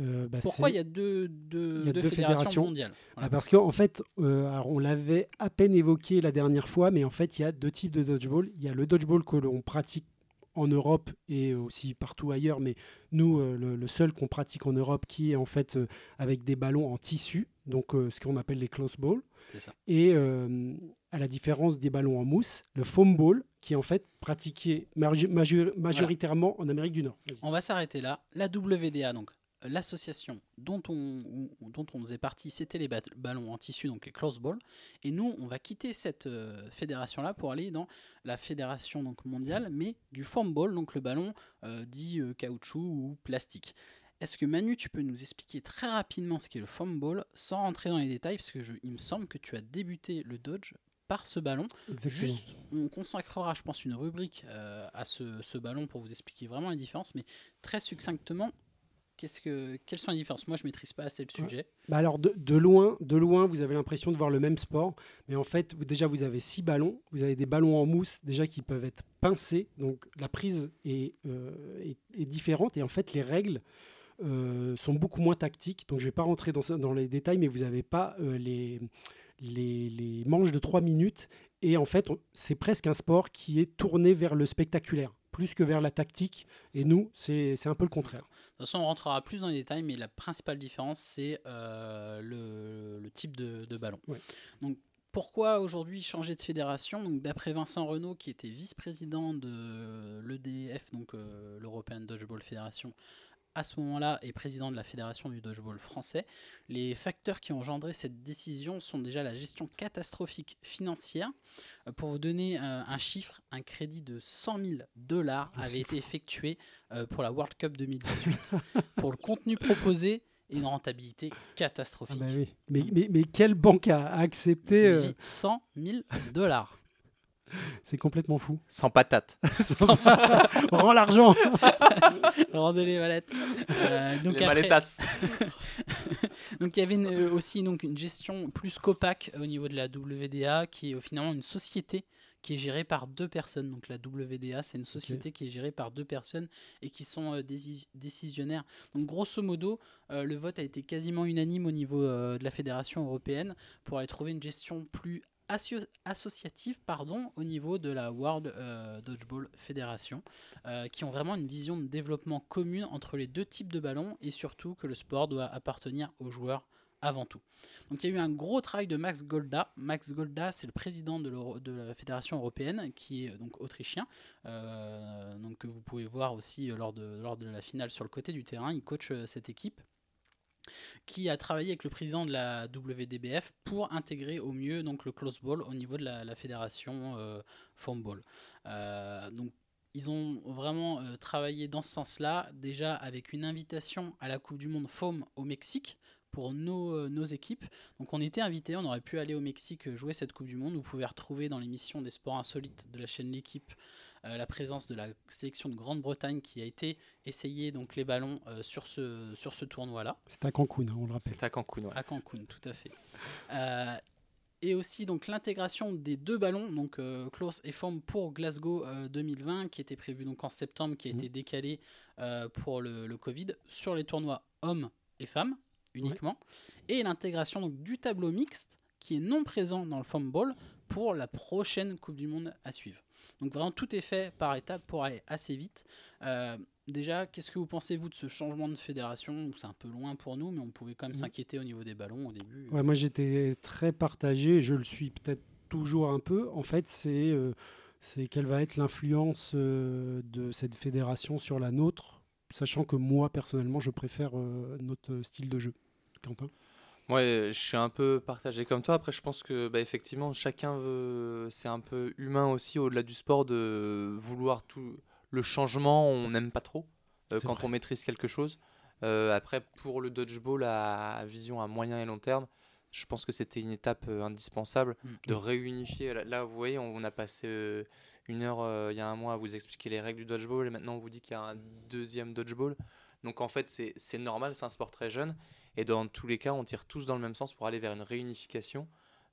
Euh, bah, Pourquoi il y a deux, deux, il y a deux deux fédérations, fédérations. mondiales? Voilà. Ah, Parce qu'en fait, euh, alors on l'avait à peine évoqué la dernière fois, mais en fait, il y a deux types de dodgeball. Il y a le dodgeball que l'on pratique en Europe et aussi partout ailleurs, mais nous, euh, le, le seul qu'on pratique en Europe, qui est en fait euh, avec des ballons en tissu, donc euh, ce qu'on appelle les close balls, ça. et à la différence des ballons en mousse, le foam ball, qui est en fait pratiqué majoritairement en Amérique du Nord. On va s'arrêter là. La WDA, donc l'association dont on, dont on faisait partie, c'était les ballons en tissu, donc les close balls. Et nous, on va quitter cette euh, fédération-là pour aller dans la fédération donc, mondiale, mais du foam ball, donc le ballon euh, dit euh, caoutchouc ou plastique. Est-ce que Manu, tu peux nous expliquer très rapidement ce qu'est le foam ball sans rentrer dans les détails Parce que je- il me semble que tu as débuté le dodge par ce ballon. Exactement. Juste, on consacrera, je pense, une rubrique euh, à ce, ce ballon pour vous expliquer vraiment la différence, mais très succinctement, qu'est-ce que, quelles sont les différences? Moi, je maîtrise pas assez le sujet. Bah alors de, de loin, de loin, vous avez l'impression de voir le même sport, mais en fait, vous, déjà vous avez six ballons, vous avez des ballons en mousse déjà qui peuvent être pincés, donc la prise est, euh, est, est différente et en fait les règles euh, sont beaucoup moins tactiques. Donc je vais pas rentrer dans, dans les détails, mais vous n'avez pas euh, les, les, les manches de 3 minutes et en fait c'est presque un sport qui est tourné vers le spectaculaire plus que vers la tactique et nous c'est un peu le contraire. De toute façon, on rentrera plus dans les détails, mais la principale différence, c'est euh, le, le type de, de ballon. Ouais. Donc, pourquoi aujourd'hui changer de fédération? D'après Vincent Renault, qui était vice-président de l'EDF, donc euh, l'European Dodgeball Federation, à ce moment-là, et président de la fédération du dodgeball français, les facteurs qui ont engendré cette décision sont déjà la gestion catastrophique financière. Euh, Pour vous donner euh, un chiffre, un crédit de 100 000 dollars Ah, avait été effectué euh, pour la World Cup 2018 [laughs] pour le contenu proposé et une rentabilité Ah catastrophique. bah oui. mais, mais, mais quelle banque a accepté C'est euh, dit 100 000 dollars. [laughs] C'est complètement fou. Sans patate. [laughs] Rends l'argent. [laughs] Rendez les mallettes. Euh, donc les après-. Donc il y avait une- euh, aussi donc une gestion plus qu'opaque au niveau de la WDA, qui est euh, finalement une société qui est gérée par deux personnes. Donc la WDA, c'est une société qui est gérée par deux personnes et qui sont euh, décisionnaires. Donc grosso modo, euh, le vote a été quasiment unanime au niveau euh, de la fédération européenne pour aller trouver une gestion plus associative pardon, au niveau de la World euh, Dodgeball Federation, euh, qui ont vraiment une vision de développement commune entre les deux types de ballons et surtout que le sport doit appartenir aux joueurs avant tout. Donc il y a eu un gros travail de Max Golda. Max Golda, c'est le président de, la fédération européenne, qui est donc autrichien, euh, donc que vous pouvez voir aussi lors de, lors de la finale sur le côté du terrain. Il coach cette équipe qui a travaillé avec le président de la WDBF pour intégrer au mieux donc le close ball au niveau de la, fédération euh. Euh, donc ils ont vraiment euh, travaillé dans ce sens-là, déjà avec une invitation à la Coupe du Monde Foam au Mexique pour nos, euh, nos équipes. Donc on était invités, on aurait pu aller au Mexique jouer cette Coupe du Monde. Vous pouvez retrouver dans l'émission des sports insolites de la chaîne L'équipe la présence de la sélection de Grande-Bretagne qui a été essayé donc les ballons euh, sur ce, sur ce tournoi-là. C'est à Cancun, hein, on le rappelle. C'est à Cancun, ouais. À Cancun, tout à fait. Euh, et aussi donc l'intégration des deux ballons, donc euh, Close et Foam pour Glasgow euh, 2020, qui était prévu donc en septembre, qui a été décalé euh, pour le, le Covid, sur les tournois hommes et femmes uniquement. Et l'intégration donc du tableau mixte, qui est non présent dans le Foam Ball, pour la prochaine Coupe du Monde à suivre. Donc vraiment tout est fait par étapes pour aller assez vite. Euh, déjà, qu'est-ce que vous pensez vous de ce changement de fédération? C'est un peu loin pour nous, mais on pouvait quand même Mm. s'inquiéter au niveau des ballons au début. Ouais, moi j'étais très partagé, je le suis peut-être toujours un peu. En fait, c'est euh, quelle va être l'influence euh, de cette fédération sur la nôtre, sachant que moi personnellement je préfère notre style de jeu. Quentin? Moi, euh, je suis un peu partagé comme toi. Après, je pense que bah, effectivement, chacun veut. C'est un peu humain aussi, au-delà du sport, de vouloir tout. Le changement, on n'aime pas trop euh, quand vrai. on maîtrise quelque chose. Euh, après, pour le dodgeball à vision à moyen et long terme, je pense que c'était une étape euh, indispensable Mm. de réunifier. Là, vous voyez, on, on a passé une heure il y a un mois à vous expliquer les règles du dodgeball et maintenant on vous dit qu'il y a un deuxième dodgeball. Donc en fait, c'est normal, c'est un sport très jeune. Et dans tous les cas, on tire tous dans le même sens pour aller vers une réunification,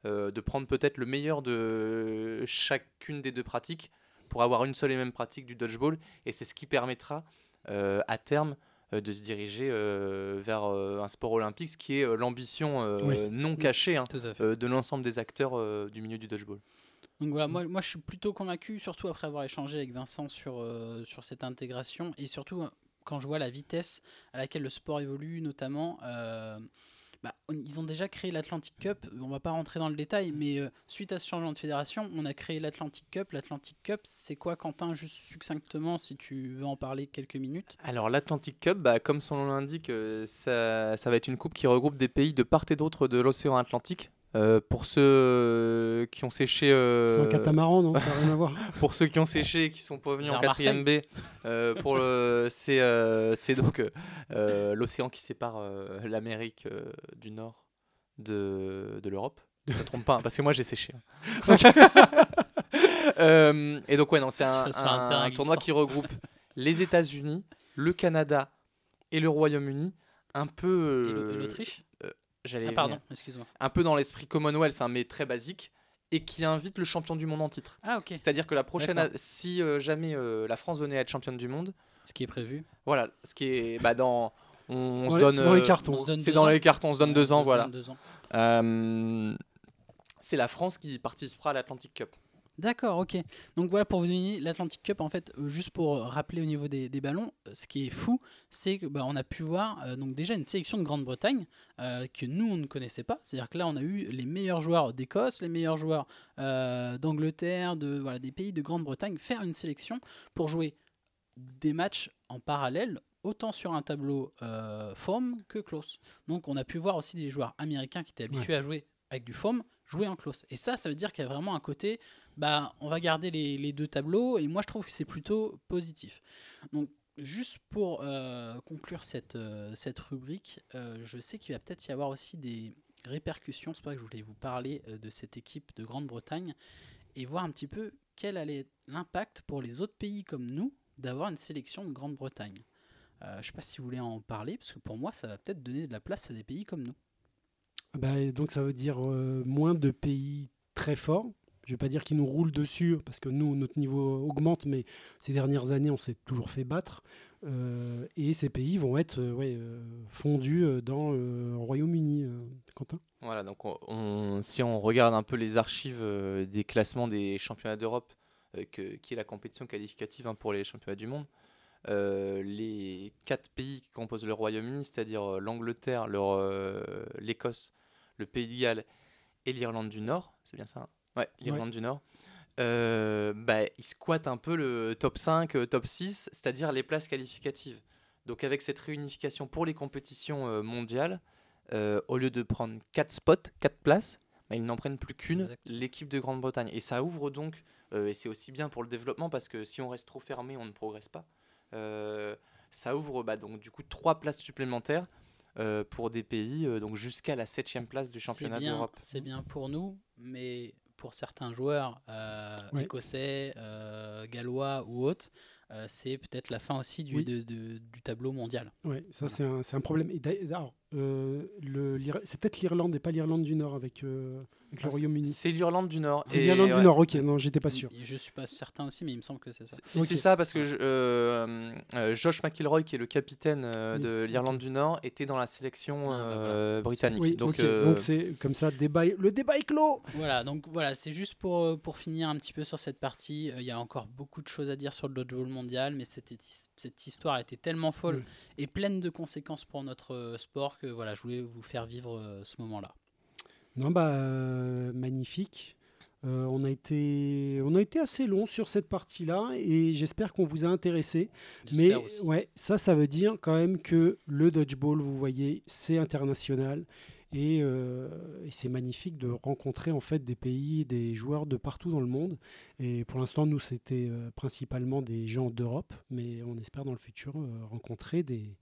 euh, de prendre peut-être le meilleur de chacune des deux pratiques pour avoir une seule et même pratique du dodgeball. Et c'est ce qui permettra euh, à terme euh, de se diriger euh, vers euh, un sport olympique, ce qui est euh, l'ambition Oui. non cachée hein, de l'ensemble des acteurs du milieu du dodgeball. Donc voilà, moi, moi je suis plutôt convaincu, surtout après avoir échangé avec Vincent sur, sur cette intégration et surtout quand je vois la vitesse à laquelle le sport évolue, notamment. euh, bah, ils ont déjà créé l'Atlantic Cup, on va pas rentrer dans le détail, mais euh, suite à ce changement de fédération, on a créé l'Atlantic Cup. L'Atlantic Cup, c'est quoi, Quentin Juste succinctement, si tu veux en parler quelques minutes? Alors l'Atlantic Cup, bah, comme son nom l'indique, euh, ça, ça va être une coupe qui regroupe des pays de part et d'autre de l'océan Atlantique. Euh, pour ceux euh, qui ont séché, euh, C'est un catamaran, non? Ça n'a rien à voir. [laughs] pour ceux qui ont séché et qui sont pas venus en Vers 4ème B, euh, pour le, c'est, euh, donc l'océan qui sépare euh, l'Amérique euh, du Nord de, de l'Europe. Je me trompe pas, hein, parce que moi j'ai séché. hein. [laughs] Euh, et donc ouais, non, c'est un, un tournoi qui regroupe les États-Unis, le Canada et le Royaume-Uni, un peu. Euh, l'Autriche? J'allais Ah, pardon, excuse-moi. un peu dans l'esprit Commonwealth, hein, mais très basique, et qui invite le champion du monde en titre. Ah, ok. C'est-à-dire que la prochaine, si euh, jamais euh, la France venait à être championne du monde, Ce qui est prévu. voilà, ce qui est bah, dans. On, se donne. c'est dans les cartons. On se donne C'est deux dans ans. les cartons, on se donne deux ans, On se voilà. Euh, c'est la France qui participera à l'Atlantic Cup. D'accord, ok. Donc voilà pour vous donner l'Atlantic Cup. En fait, euh, juste pour euh, rappeler au niveau des, des ballons, euh, ce qui est fou, c'est que bah, on a pu voir euh, donc déjà une sélection de Grande-Bretagne que nous on ne connaissait pas. C'est-à-dire que là on a eu les meilleurs joueurs d'Écosse, les meilleurs joueurs d'Angleterre, de voilà des pays de Grande-Bretagne faire une sélection pour jouer des matchs en parallèle autant sur un tableau foam que close. Donc on a pu voir aussi des joueurs américains qui étaient habitués à jouer avec du foam jouer en close. Et ça, ça veut dire qu'il y a vraiment un côté bah, on va garder les, deux tableaux et moi je trouve que c'est plutôt positif. Donc juste pour euh, conclure cette, euh, rubrique, euh, je sais qu'il va peut-être y avoir aussi des répercussions, c'est pour ça que je voulais vous parler de cette équipe de Grande-Bretagne et voir un petit peu quel allait l'impact pour les autres pays comme nous d'avoir une sélection de Grande-Bretagne. Je ne sais pas si vous voulez en parler, parce que pour moi ça va peut-être donner de la place à des pays comme nous. Bah, donc ça veut dire moins de pays très forts. Je vais pas dire qu'ils nous roulent dessus parce que nous notre niveau augmente, mais ces dernières années on s'est toujours fait battre. Euh, et ces pays vont être euh, euh, fondus dans le Royaume-Uni. Quentin Voilà, donc on, on- si on regarde un peu les archives des classements des championnats d'Europe, qui est la compétition qualificative hein, pour les championnats du monde, les quatre pays qui composent le Royaume-Uni, c'est-à-dire l'Angleterre, le- l'Écosse, le Pays de Galles et l'Irlande du Nord, c'est bien ça hein? Ouais, l'Irlande du Nord. euh, bah, ils squattent un peu le top 5, euh, top 6, c'est-à-dire les places qualificatives. Donc avec cette réunification pour les compétitions euh, mondiales, euh, au lieu de prendre 4 spots, 4 places, bah, ils n'en prennent plus qu'une, l'équipe de Grande-Bretagne. Et ça ouvre donc, euh, et c'est aussi bien pour le développement, parce que si on reste trop fermé, on ne progresse pas. Euh, ça ouvre bah, donc du coup 3 places supplémentaires euh, pour des pays, euh, donc jusqu'à la 7 place du C'est championnat bien- d'Europe. C'est bien pour nous, mais pour certains joueurs euh, écossais, euh, gallois ou autres, euh, c'est peut-être la fin aussi du, Oui. de- de- du tableau mondial. Ouais, ça Voilà. c'est un, problème. Et alors, c'est peut-être l'Irlande et pas l'Irlande du Nord avec, euh, avec le Ah, Royaume-Uni. C'est l'Irlande du Nord. C'est l'Irlande ouais. du Nord, ok, non, j'étais pas sûr. Je suis pas certain aussi, mais il me semble que c'est ça. C'est Ok. c'est ça parce que je- euh, euh, Josh McIlroy, qui est le capitaine euh, Oui, de l'Irlande du Nord, était dans la sélection Ah, bah euh, britannique. Oui, donc, euh, c'est comme ça, débat, est- le débat est clos. Voilà, donc voilà, c'est juste pour, euh, pour finir un petit peu sur cette partie. Euh, Il y a encore beaucoup de choses à dire sur le dodgeball mondial, mais cette, cette histoire était tellement folle Oui. et pleine de conséquences pour notre euh, sport que voilà, je voulais vous faire vivre euh, ce moment-là. Non, bah, euh, magnifique. Euh, on, a été, on a été assez long sur cette partie-là et j'espère qu'on vous a intéressé. Mais aussi. ouais, ça, ça veut dire quand même que le dodgeball, vous voyez, c'est international et, euh, et c'est magnifique de rencontrer en fait des pays, des joueurs de partout dans le monde. Et pour l'instant, nous, c'était euh, principalement des gens d'Europe, mais on espère dans le futur euh, rencontrer des,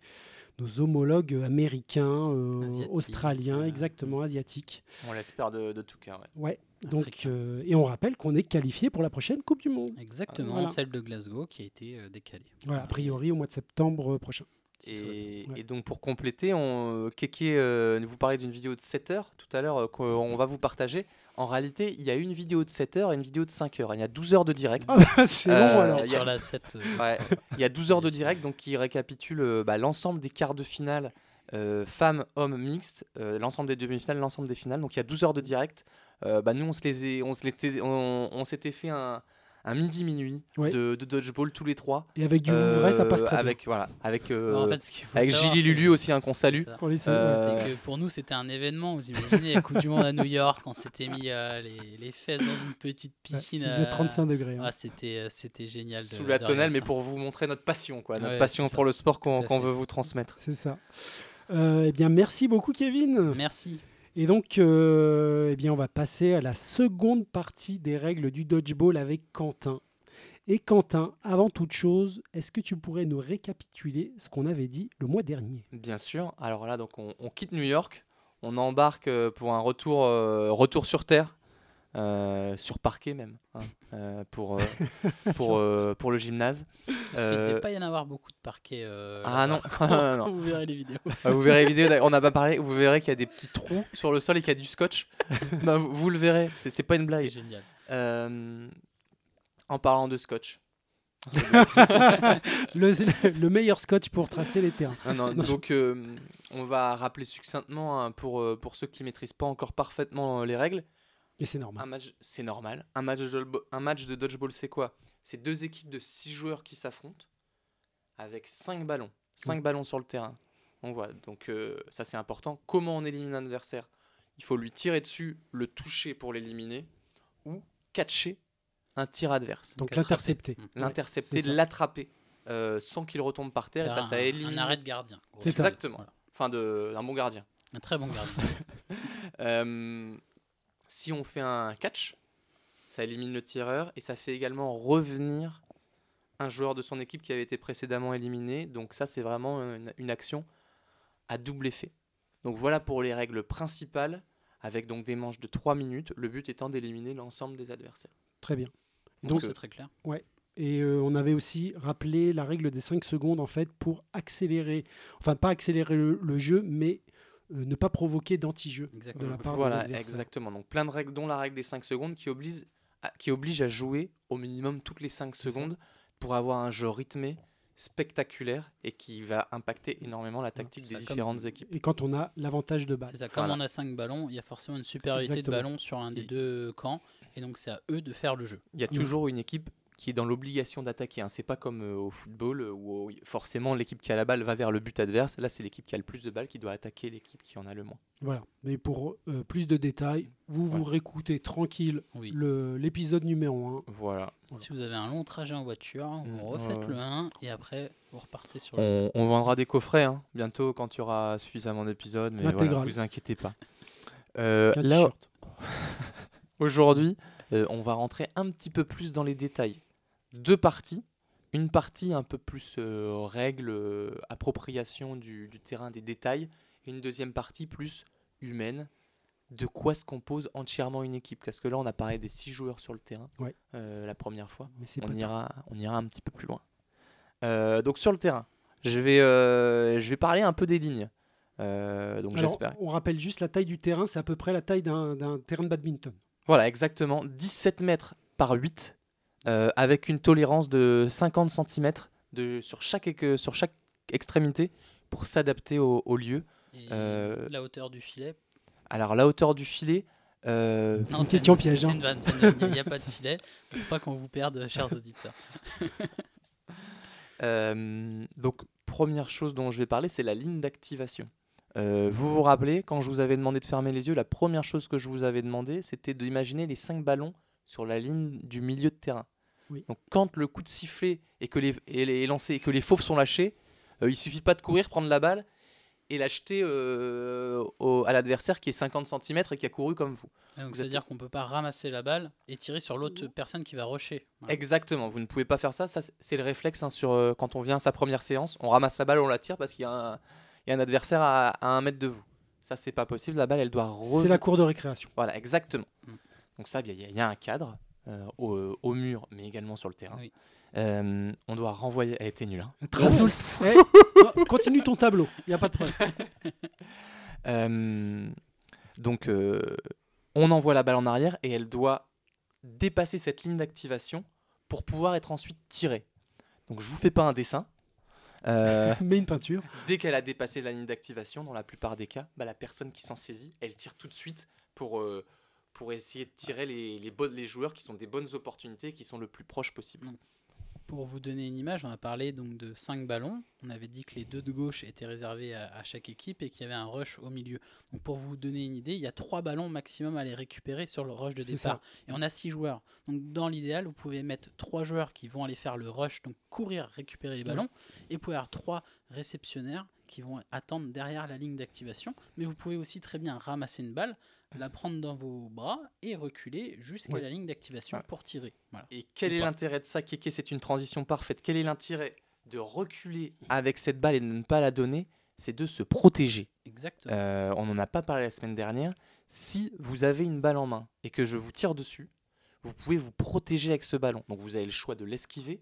nos homologues américains, euh, australiens, euh, exactement asiatiques. on l'espère de, de tout cœur. ouais. Ouais. Donc, euh, et on rappelle qu'on est qualifié pour la prochaine Coupe du Monde. Exactement, Voilà. celle de Glasgow qui a été euh, décalée. Voilà, a priori au mois de septembre prochain. Et, Ouais. et donc pour compléter, on, Keke euh, vous parlait d'une vidéo de 7 heures tout à l'heure euh, qu'on [laughs] va vous partager. En réalité, il y a une vidéo de 7 heures et une vidéo de 5 heures. Il y a 12 heures de direct. [laughs] Ah bah, c'est Euh, long alors. C'est y a- sur la 7. euh, Ouais, il y a 12 heures de direct donc qui récapitule euh, bah, l'ensemble des quarts de finale euh, femmes, hommes mixtes, euh, l'ensemble des demi-finales, l'ensemble des finales. Donc il y a 12 heures de direct. Euh, bah, nous, on se les est- on on, on s'était fait un, un midi-minuit Ouais. de, de dodgeball tous les trois. Et avec du vrai, ça passe Euh, très avec, Voilà, avec, euh, en fait, ce qu'il faut avec savoir, Gilles Lulu aussi, hein, qu'on salue. bien. Pour les Euh, que pour nous, c'était un événement. Vous imaginez la Coupe du Monde à New York, on s'était mis euh, les, les fesses dans une petite piscine. il faisait euh, 35 degrés. hein. ah, c'était, euh, c'était génial. de- Sous de la tonnelle, mais pour vous montrer notre passion, quoi, notre Ouais, passion pour le sport qu'on fait. veut vous transmettre. C'est ça. Euh, eh bien, merci beaucoup, Kevin. Merci. Et donc, euh, eh bien, on va passer à la seconde partie des règles du dodgeball avec Quentin. Et Quentin, avant toute chose, est-ce que tu pourrais nous récapituler ce qu'on avait dit le mois dernier? Bien sûr. Alors là, donc on, quitte New York, on embarque euh, pour un retour, euh, retour sur Terre. Euh, sur parquet même, hein, [laughs] euh, pour, euh, [laughs] pour, euh, pour le gymnase. Parce qu'il ne Euh, devait pas y en avoir beaucoup de parquets. euh, ah non. [laughs] Vous verrez les vidéos. Ah, vous verrez les vidéos, on n'a pas parlé, vous verrez qu'il y a des petits trous sur le sol et qu'il y a du scotch. Vous, vous le verrez, c'est pas une C'est blague. génial. Euh, en parlant de scotch. Le, le meilleur scotch pour tracer les terrains. Non, non, donc euh, on va rappeler succinctement hein, pour, pour ceux qui maîtrisent pas encore parfaitement les règles. Et c'est Un normal. match, c'est normal. Un match de, dodgeball- un match de dodgeball, c'est quoi? C'est deux équipes de six joueurs qui s'affrontent avec cinq ballons. Cinq ballons sur le terrain. Donc voilà, donc euh, ça c'est important. Comment on élimine un adversaire? Il faut lui tirer dessus, le toucher pour l'éliminer, ou catcher un tir adverse. Donc l'intercepter. Mm. L'intercepter, l'attraper euh, sans qu'il retombe par terre, et ça, Faire ça un- élimine. Un arrêt de gardien. gros. C'est ça. Exactement. Voilà. Enfin, de- d'un bon gardien. Un très bon gardien. [laughs] Euh, si on fait un catch, ça élimine le tireur et ça fait également revenir un joueur de son équipe qui avait été précédemment éliminé. Donc ça, c'est vraiment une, une action à double effet. Donc voilà pour les règles principales, avec donc des manches de 3 minutes, le but étant d'éliminer l'ensemble des adversaires. Très bien. Donc Donc, c'est très clair. Et euh, on avait aussi rappelé la règle des 5 secondes en fait pour accélérer, enfin pas accélérer le, le jeu, mais euh, ne pas provoquer d'anti-jeu de Exactement. la part des Voilà, adversaires. exactement. Donc plein de règles, dont la règle des 5 secondes qui oblige à, qui oblige à jouer au minimum toutes les 5 C'est ça. secondes pour avoir un jeu rythmé, spectaculaire et qui va impacter énormément la tactique Ça, des comme- différentes équipes. Et quand on a l'avantage de balle. C'est ça. Comme Voilà. on a 5 ballons, il y a forcément une supériorité Exactement. de ballons sur un des Et- deux camps. Et donc c'est à eux de faire le jeu. Il y a toujours une équipe qui est dans l'obligation d'attaquer. Hein. C'est pas comme euh, au football euh, où euh, forcément l'équipe qui a la balle va vers le but adverse. Là, c'est l'équipe qui a le plus de balles qui doit attaquer l'équipe qui en a le moins. Voilà. Mais pour euh, plus de détails, vous vous réécoutez tranquille Oui. le- l'épisode numéro 1. Voilà. Voilà. Si vous avez un long trajet en voiture, vous Mm, refaites le 1 et après vous repartez sur le On, on vendra des coffrets hein, bientôt quand il y aura suffisamment d'épisodes, mais voilà, vous inquiétez pas. Euh, là, [laughs] aujourd'hui, euh, on va rentrer un petit peu plus dans les détails. Deux parties. Une partie un peu plus euh, règles, euh, appropriation du, du terrain, des détails. Et une deuxième partie plus humaine. De quoi se compose entièrement une équipe? Parce que là, on a parlé des six joueurs sur le terrain Ouais. euh, la première fois Mais on ira, on ira un petit peu plus loin. Donc sur le terrain, je vais, je vais parler un peu des lignes. Donc j'espère. on rappelle juste la taille du terrain, c'est à peu près la taille d'un d'un terrain de badminton. Voilà, exactement. 17 mètres par 8, euh, avec une tolérance de 50 cm de, sur, chaque, sur chaque extrémité pour s'adapter au, au lieu. Euh, la hauteur du filet? Alors la hauteur du filet, euh, Non, une c'est question piège, hein. une vanne, c'est une vanne. Il n'y a pas de filet. Faut pas qu'on vous perde, chers auditeurs. [laughs] Euh, donc, première chose dont je vais parler, c'est la ligne d'activation. Euh, vous vous rappelez, quand je vous avais demandé de fermer les yeux, la première chose que je vous avais demandé, c'était d'imaginer les cinq ballons sur la ligne du milieu de terrain. Oui. Donc, quand le coup de sifflet est, que les, est, est lancé et que les fauves sont lâchés, euh, il suffit pas de courir, prendre la balle et l'acheter euh, au- à l'adversaire qui est 50 cm et qui a couru comme vous. Et donc Vous ça veut êtes- dire qu'on peut pas ramasser la balle et tirer sur l'autre personne qui va rusher. Voilà. Exactement, vous ne pouvez pas faire ça. ça c'est- c'est le réflexe hein, sur, euh, quand on vient à sa première séance. On ramasse la balle, on la tire parce qu'il y, a un- il y a un adversaire à, à un mètre de vous. Ça, c'est pas possible. La balle, elle doit C'est revenir. la cour de récréation. Voilà, exactement. Mm. Donc, ça, il y, a- il y a un cadre au, au mur, mais également sur le terrain. Oui. Euh, on doit renvoyer. Elle était nulle. hein. [laughs] Eh, continue ton tableau, il n'y a pas de problème. [laughs] Euh, donc, euh, on envoie la balle en arrière et elle doit dépasser cette ligne d'activation pour pouvoir être ensuite tirée. Donc, je vous fais pas un dessin. Euh, [laughs] Mets une peinture. dès qu'elle a dépassé la ligne d'activation, dans la plupart des cas, bah, la personne qui s'en saisit, elle tire tout de suite pour, euh, pour essayer de tirer les, les, bonnes- les joueurs qui sont des bonnes opportunités, qui sont le plus proches possible. Pour vous donner une image, on a parlé donc de 5 ballons. On avait dit que les deux de gauche étaient réservés à, à chaque équipe et qu'il y avait un rush au milieu. Donc pour vous donner une idée, il y a 3 ballons maximum à les récupérer sur le rush de départ. Et on a 6 joueurs. Donc dans l'idéal, vous pouvez mettre 3 joueurs qui vont aller faire le rush, donc courir, récupérer les ballons. Et vous pouvez avoir 3 réceptionnaires qui vont attendre derrière la ligne d'activation. Mais vous pouvez aussi très bien ramasser une balle, la prendre dans vos bras et reculer jusqu'à Ouais. la ligne d'activation Ouais. pour tirer. Voilà. Et quel est l'intérêt de ça, Kéké? C'est une transition parfaite. Quel est l'intérêt de reculer avec cette balle et de ne pas la donner? C'est de se protéger. Exactement. Euh, on n'en a pas parlé la semaine dernière. Si vous avez une balle en main et que je vous tire dessus, vous pouvez vous protéger avec ce ballon. Donc vous avez le choix de l'esquiver,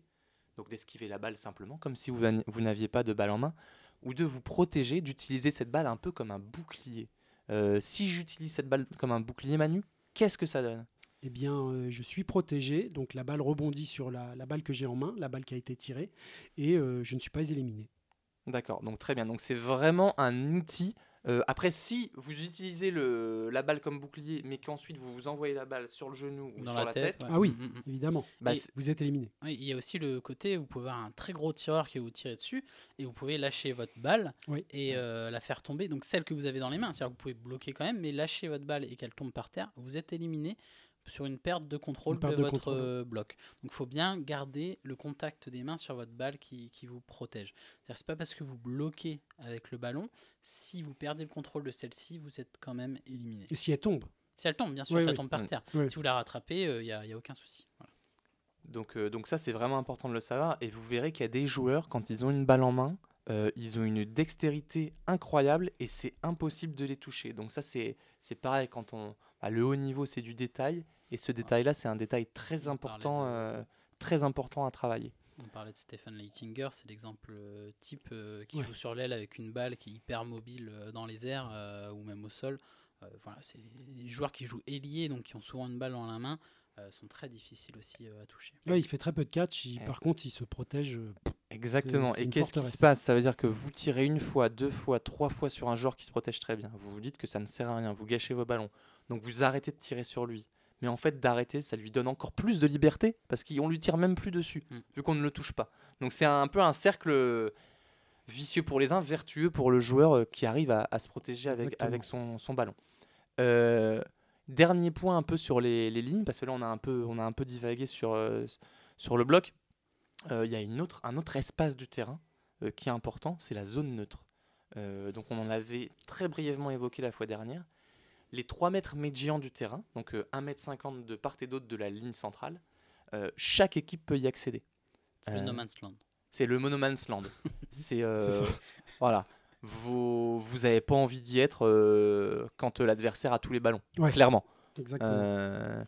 donc d'esquiver la balle simplement, comme si vous, n'aviez- vous n'aviez pas de balle en main, ou de vous protéger, d'utiliser cette balle un peu comme un bouclier. Euh, si j'utilise cette balle comme un bouclier, Manu, qu'est-ce que ça donne Eh bien, euh, je suis protégé, donc la balle rebondit sur la, la balle que j'ai en main, la balle qui a été tirée, et euh, je ne suis pas éliminé. D'accord, donc très bien. Donc c'est vraiment un outil. Euh, après, si vous utilisez le, la balle comme bouclier, mais qu'ensuite vous vous envoyez la balle sur le genou ou Dans sur la la, tête. tête, ouais. Ah oui. Mm, mm, mm. Évidemment, bah, vous êtes éliminé. Oui, il y a aussi le côté où vous pouvez avoir un très gros tireur qui va vous tirer dessus et vous pouvez lâcher votre balle Oui. et euh, la faire tomber. Donc celle que vous avez dans les mains, c'est-à-dire que vous pouvez bloquer quand même, mais lâcher votre balle et qu'elle tombe par terre, vous êtes éliminé sur une perte de contrôle perte de, de votre contrôle. euh, bloc. Donc il faut bien garder le contact des mains sur votre balle qui, qui vous protège. C'est-à-dire c'est pas parce que vous bloquez avec le ballon, si vous perdez le contrôle de celle-ci, vous êtes quand même éliminé. Et si elle tombe Si elle tombe, bien sûr, Oui, si elle tombe par terre. Oui. Si vous la rattrapez, il n'y a, y a aucun souci. Voilà. donc, euh, donc ça c'est vraiment important de le savoir. Et vous verrez qu'il y a des joueurs, quand ils ont une balle en main, euh, ils ont une dextérité incroyable et c'est impossible de les toucher. Donc ça c'est c'est pareil quand on... bah, le haut niveau c'est du détail. Et ce détail-là c'est un détail très important, de- euh, très important à travailler. On parlait de Stephen Leitinger, c'est l'exemple euh, type euh, qui Ouais. joue sur l'aile avec une balle qui est hyper mobile dans les airs euh, ou même au sol. Euh, voilà, c'est les joueurs qui jouent ailier, donc qui ont souvent une balle dans la main, euh, sont très difficiles aussi euh, à toucher. Ouais, il fait très peu de catch, il- Ouais. par contre, il se protège. Exactement. Et qu'est-ce qui se passe? Ça veut dire que vous tirez une fois, deux fois, trois fois sur un joueur qui se protège très bien. Vous vous dites que ça ne sert à rien, vous gâchez vos ballons. Donc vous arrêtez de tirer sur lui. Mais en fait, d'arrêter, ça lui donne encore plus de liberté parce qu'on lui tire même plus dessus, Mm. vu qu'on ne le touche pas. Donc c'est un peu un cercle vicieux pour les uns, vertueux pour le joueur euh, qui arrive à, à se protéger avec, son, son ballon. Euh, dernier point un peu sur les, les lignes, parce que là on a un peu, on a un peu divagué sur, euh, sur le bloc. Euh, Il y a une autre, un autre espace du terrain euh, qui est important, c'est la zone neutre. Euh, donc on en avait très brièvement évoqué la fois dernière. Les 3 mètres médians du terrain, donc euh, 1 mètre 50 de part et d'autre de la ligne centrale, euh, chaque équipe peut y accéder. C'est le Euh, No Man's Land. C'est le Monoman's Land. [laughs] c'est euh, voilà. Vous vous avez pas envie d'y être euh, quand euh, l'adversaire a tous les ballons, Ouais. clairement. Exactement. Euh,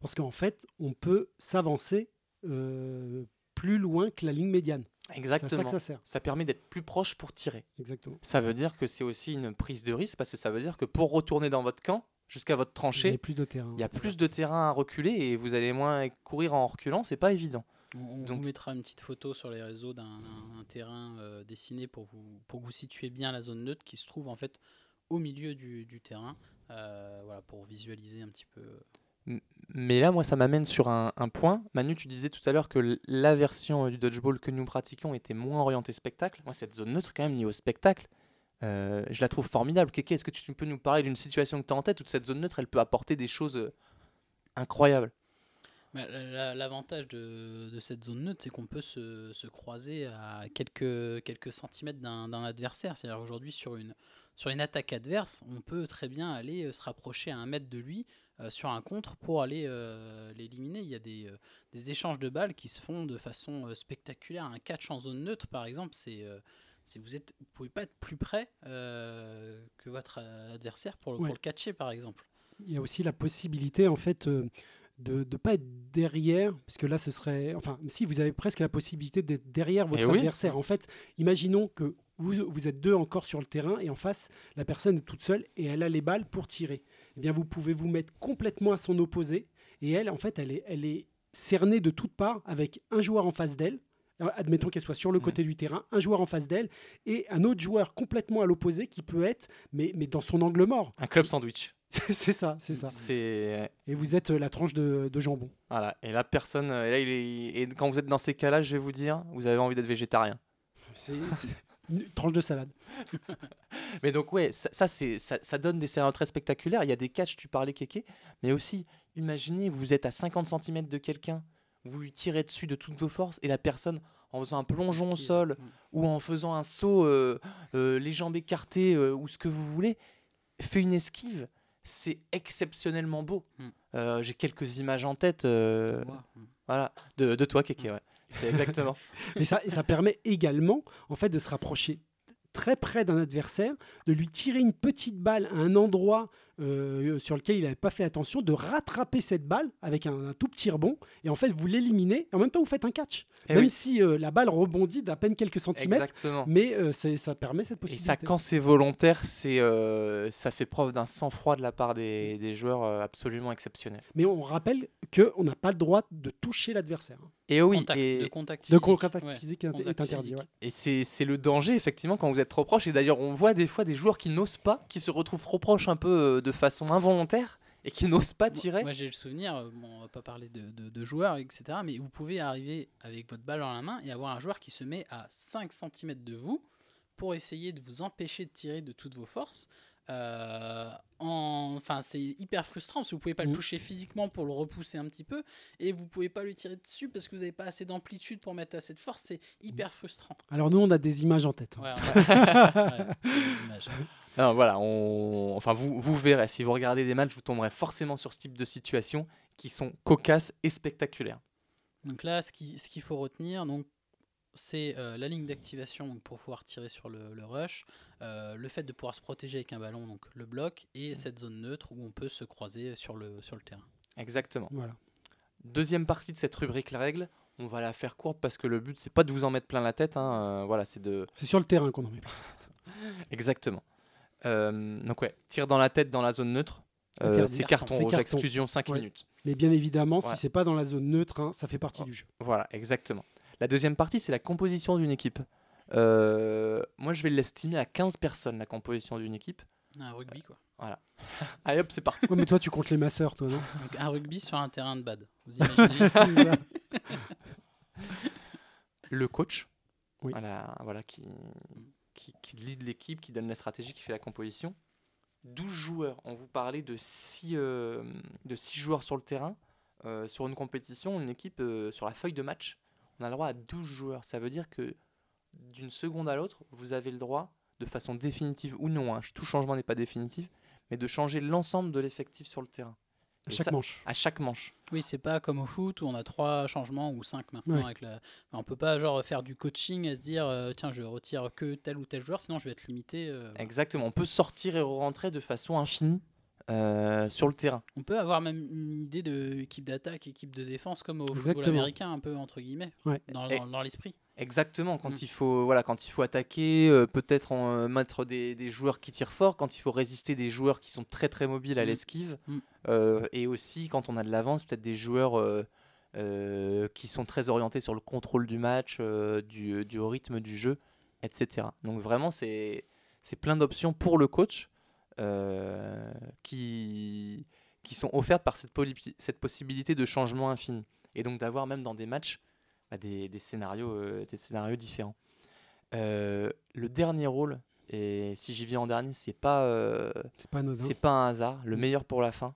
Parce qu'en fait, on peut s'avancer euh, plus loin que la ligne médiane. Ça exactement. ça sert. ça permet d'être plus proche pour tirer. Exactement. Ça veut dire que c'est aussi une prise de risque parce que ça veut dire que pour retourner dans votre camp jusqu'à votre tranchée, plus de terrain. il y a plus de terrain à reculer et vous allez moins courir en reculant, c'est pas évident. On, on donc- vous mettra une petite photo sur les réseaux d'un un- un terrain euh, dessiné pour vous, pour que vous situiez bien la zone neutre qui se trouve en fait au milieu du, du terrain. euh, voilà, pour visualiser un petit peu. Mais là, moi, ça m'amène sur un, point. Manu, tu disais tout à l'heure que la version euh, du dodgeball que nous pratiquons était moins orientée spectacle. Moi, cette zone neutre, quand même, liée au spectacle, euh, je la trouve formidable. Kéké, est-ce que tu peux nous parler d'une situation que tu as en tête où cette zone neutre, elle peut apporter des choses euh, incroyables? Bah, la- la- L'avantage de, cette zone neutre, c'est qu'on peut se, se croiser à quelques, centimètres d'un adversaire. C'est-à-dire aujourd'hui, sur une, attaque adverse, on peut très bien aller se rapprocher à un mètre de lui euh, sur un contre pour aller euh, l'éliminer. Il y a des, euh, des échanges de balles qui se font de façon euh, spectaculaire. Un catch en zone neutre, par exemple, c'est. euh, vous êtes, vous pouvez pas être plus près euh, que votre adversaire pour le, Ouais. pour le catcher, par exemple. Il y a aussi la possibilité, en fait, de ne pas être derrière, parce que là, ce serait. Enfin, si vous avez presque la possibilité d'être derrière votre Eh oui. adversaire. En fait, imaginons que vous, vous êtes deux encore sur le terrain et en face, la personne est toute seule et elle a les balles pour tirer. Eh bien, vous pouvez vous mettre complètement à son opposé et elle, en fait, elle est, elle est cernée de toutes parts avec un joueur en face d'elle. Admettons qu'elle soit sur le côté du terrain, un joueur en face d'elle et un autre joueur complètement à l'opposé qui peut être, mais, mais dans son angle mort. Un club sandwich. [laughs] c'est ça, c'est ça. Et vous êtes euh, la tranche de, de jambon. Voilà. Et là, personne. euh, Et, là, il est... et quand vous êtes dans ces cas-là, je vais vous dire, vous avez envie d'être végétarien. C'est une tranche de salade. [laughs] Mais donc, ouais, ça, ça, c'est, ça, ça donne des scénarios très spectaculaires. Il y a des catchs, tu parlais, Kéké, mais aussi, imaginez, vous êtes à 50 cm de quelqu'un, vous lui tirez dessus de toutes vos forces, et la personne, en faisant un plongeon au sol, Mm. ou en faisant un saut, euh, euh, les jambes écartées, euh, ou ce que vous voulez, fait une esquive. C'est exceptionnellement beau. Mm. Euh, j'ai quelques images en tête, euh, mm. voilà, de, de toi, Kéké, ouais. C'est exactement. [laughs] Et ça, ça permet également en fait, de se rapprocher très près d'un adversaire, de lui tirer une petite balle à un endroit euh, sur lequel il n'avait pas fait attention, de rattraper cette balle avec un, un tout petit rebond, et en fait vous l'éliminez, et en même temps vous faites un catch. Eh même oui. si euh, la balle rebondit d'à peine quelques centimètres, Exactement. mais euh, ça permet cette Et possibilité. ça, quand c'est volontaire, c'est, euh, ça fait preuve d'un sang-froid de la part des, des joueurs euh, absolument exceptionnel. Mais on rappelle qu'on n'a pas le droit de toucher l'adversaire. Et oui, Contact, et, de contact De physique. Ouais, physique est, contact est interdit. physique. ouais. et c'est, c'est le danger, effectivement, quand vous êtes trop proche. Et d'ailleurs, on voit des fois des joueurs qui n'osent pas, qui se retrouvent trop proches un peu euh, de façon involontaire et qui n'osent pas tirer. Moi, j'ai le souvenir, euh, bon, on va pas parler de, de- de joueurs, etc. Mais vous pouvez arriver avec votre balle dans la main et avoir un joueur qui se met à 5 cm de vous pour essayer de vous empêcher de tirer de toutes vos forces. Euh, en- Enfin, c'est hyper frustrant parce que vous pouvez pas le Mm. toucher physiquement pour le repousser un petit peu et vous pouvez pas lui tirer dessus parce que vous n'avez pas assez d'amplitude pour mettre assez de force. C'est hyper frustrant. Alors nous, on a des images en tête. hein. Ouais, on [laughs] a- ouais, des images. Non, voilà, on... enfin, vous, vous verrez, si vous regardez des matchs, vous tomberez forcément sur ce type de situation qui sont cocasses et spectaculaires. Donc là, ce qui- ce qu'il faut retenir, donc, c'est euh, la ligne d'activation pour pouvoir tirer sur le, le rush, euh, le fait de pouvoir se protéger avec un ballon, donc le bloc, et cette zone neutre où on peut se croiser sur le, sur le terrain. Exactement. Voilà. Deuxième partie de cette rubrique la règle, on va la faire courte parce que le but c'est pas de vous en mettre plein la tête, hein, euh, voilà, c'est de C'est sur le terrain qu'on en met. [laughs] exactement. Euh, donc ouais, tir dans la tête dans la zone neutre, euh, c'est Carton. rouge, carton. exclusion 5 Ouais. minutes. Mais bien évidemment, Ouais. si c'est pas dans la zone neutre, hein, ça fait partie Oh. du jeu. Voilà, exactement. La deuxième partie c'est la composition d'une équipe. Euh, moi je vais l'estimer à 15 personnes la composition d'une équipe. Un rugby, quoi. [laughs] Allez hop, c'est parti. Ouais, mais toi, tu comptes les masseurs, toi, non? Donc un rugby sur un terrain de bad. Vous imaginez? [laughs] Le coach, Oui. voilà, voilà, qui, qui, qui l'équipe, qui donne la stratégie, qui fait la composition. 12 joueurs, on vous parlait de 6 de six joueurs sur le terrain. Euh, sur une compétition, une équipe, euh, sur la feuille de match, on a le droit à 12 joueurs. Ça veut dire que d'une seconde à l'autre, vous avez le droit, de façon définitive ou non, hein, tout changement n'est pas définitif, mais de changer l'ensemble de l'effectif sur le terrain. À chaque ça- manche. À chaque manche. Oui, c'est pas comme au foot où on a trois changements ou cinq maintenant. Ouais. Avec la... enfin, on peut pas genre faire du coaching et se dire euh, tiens je retire que tel ou tel joueur sinon je vais être limité. euh. Exactement. On peut sortir et rentrer de façon infinie euh, sur le terrain. On peut avoir même une idée de équipe d'attaque, équipe de défense comme au football Exactement. américain un peu entre guillemets Ouais. dans, Et- dans- dans l'esprit. Exactement, quand, Mm. il, faut, voilà, quand il faut attaquer, euh, peut-être en, euh, mettre des, des joueurs qui tirent fort, quand il faut résister des joueurs qui sont très très mobiles à Mm. l'esquive, Mm. euh, et aussi quand on a de l'avance, peut-être des joueurs qui sont très orientés sur le contrôle du match, du, du rythme du jeu, etc. Donc vraiment, c'est plein d'options pour le coach qui, qui sont offertes par cette, cette possibilité de changement infini. Et donc d'avoir même dans des matchs bah, des, des scénarios, euh, des scénarios différents. Euh, le dernier rôle, et si j'y viens en dernier, c'est pas, euh, C'est pas anodin. c'est pas un hasard, le meilleur pour la fin,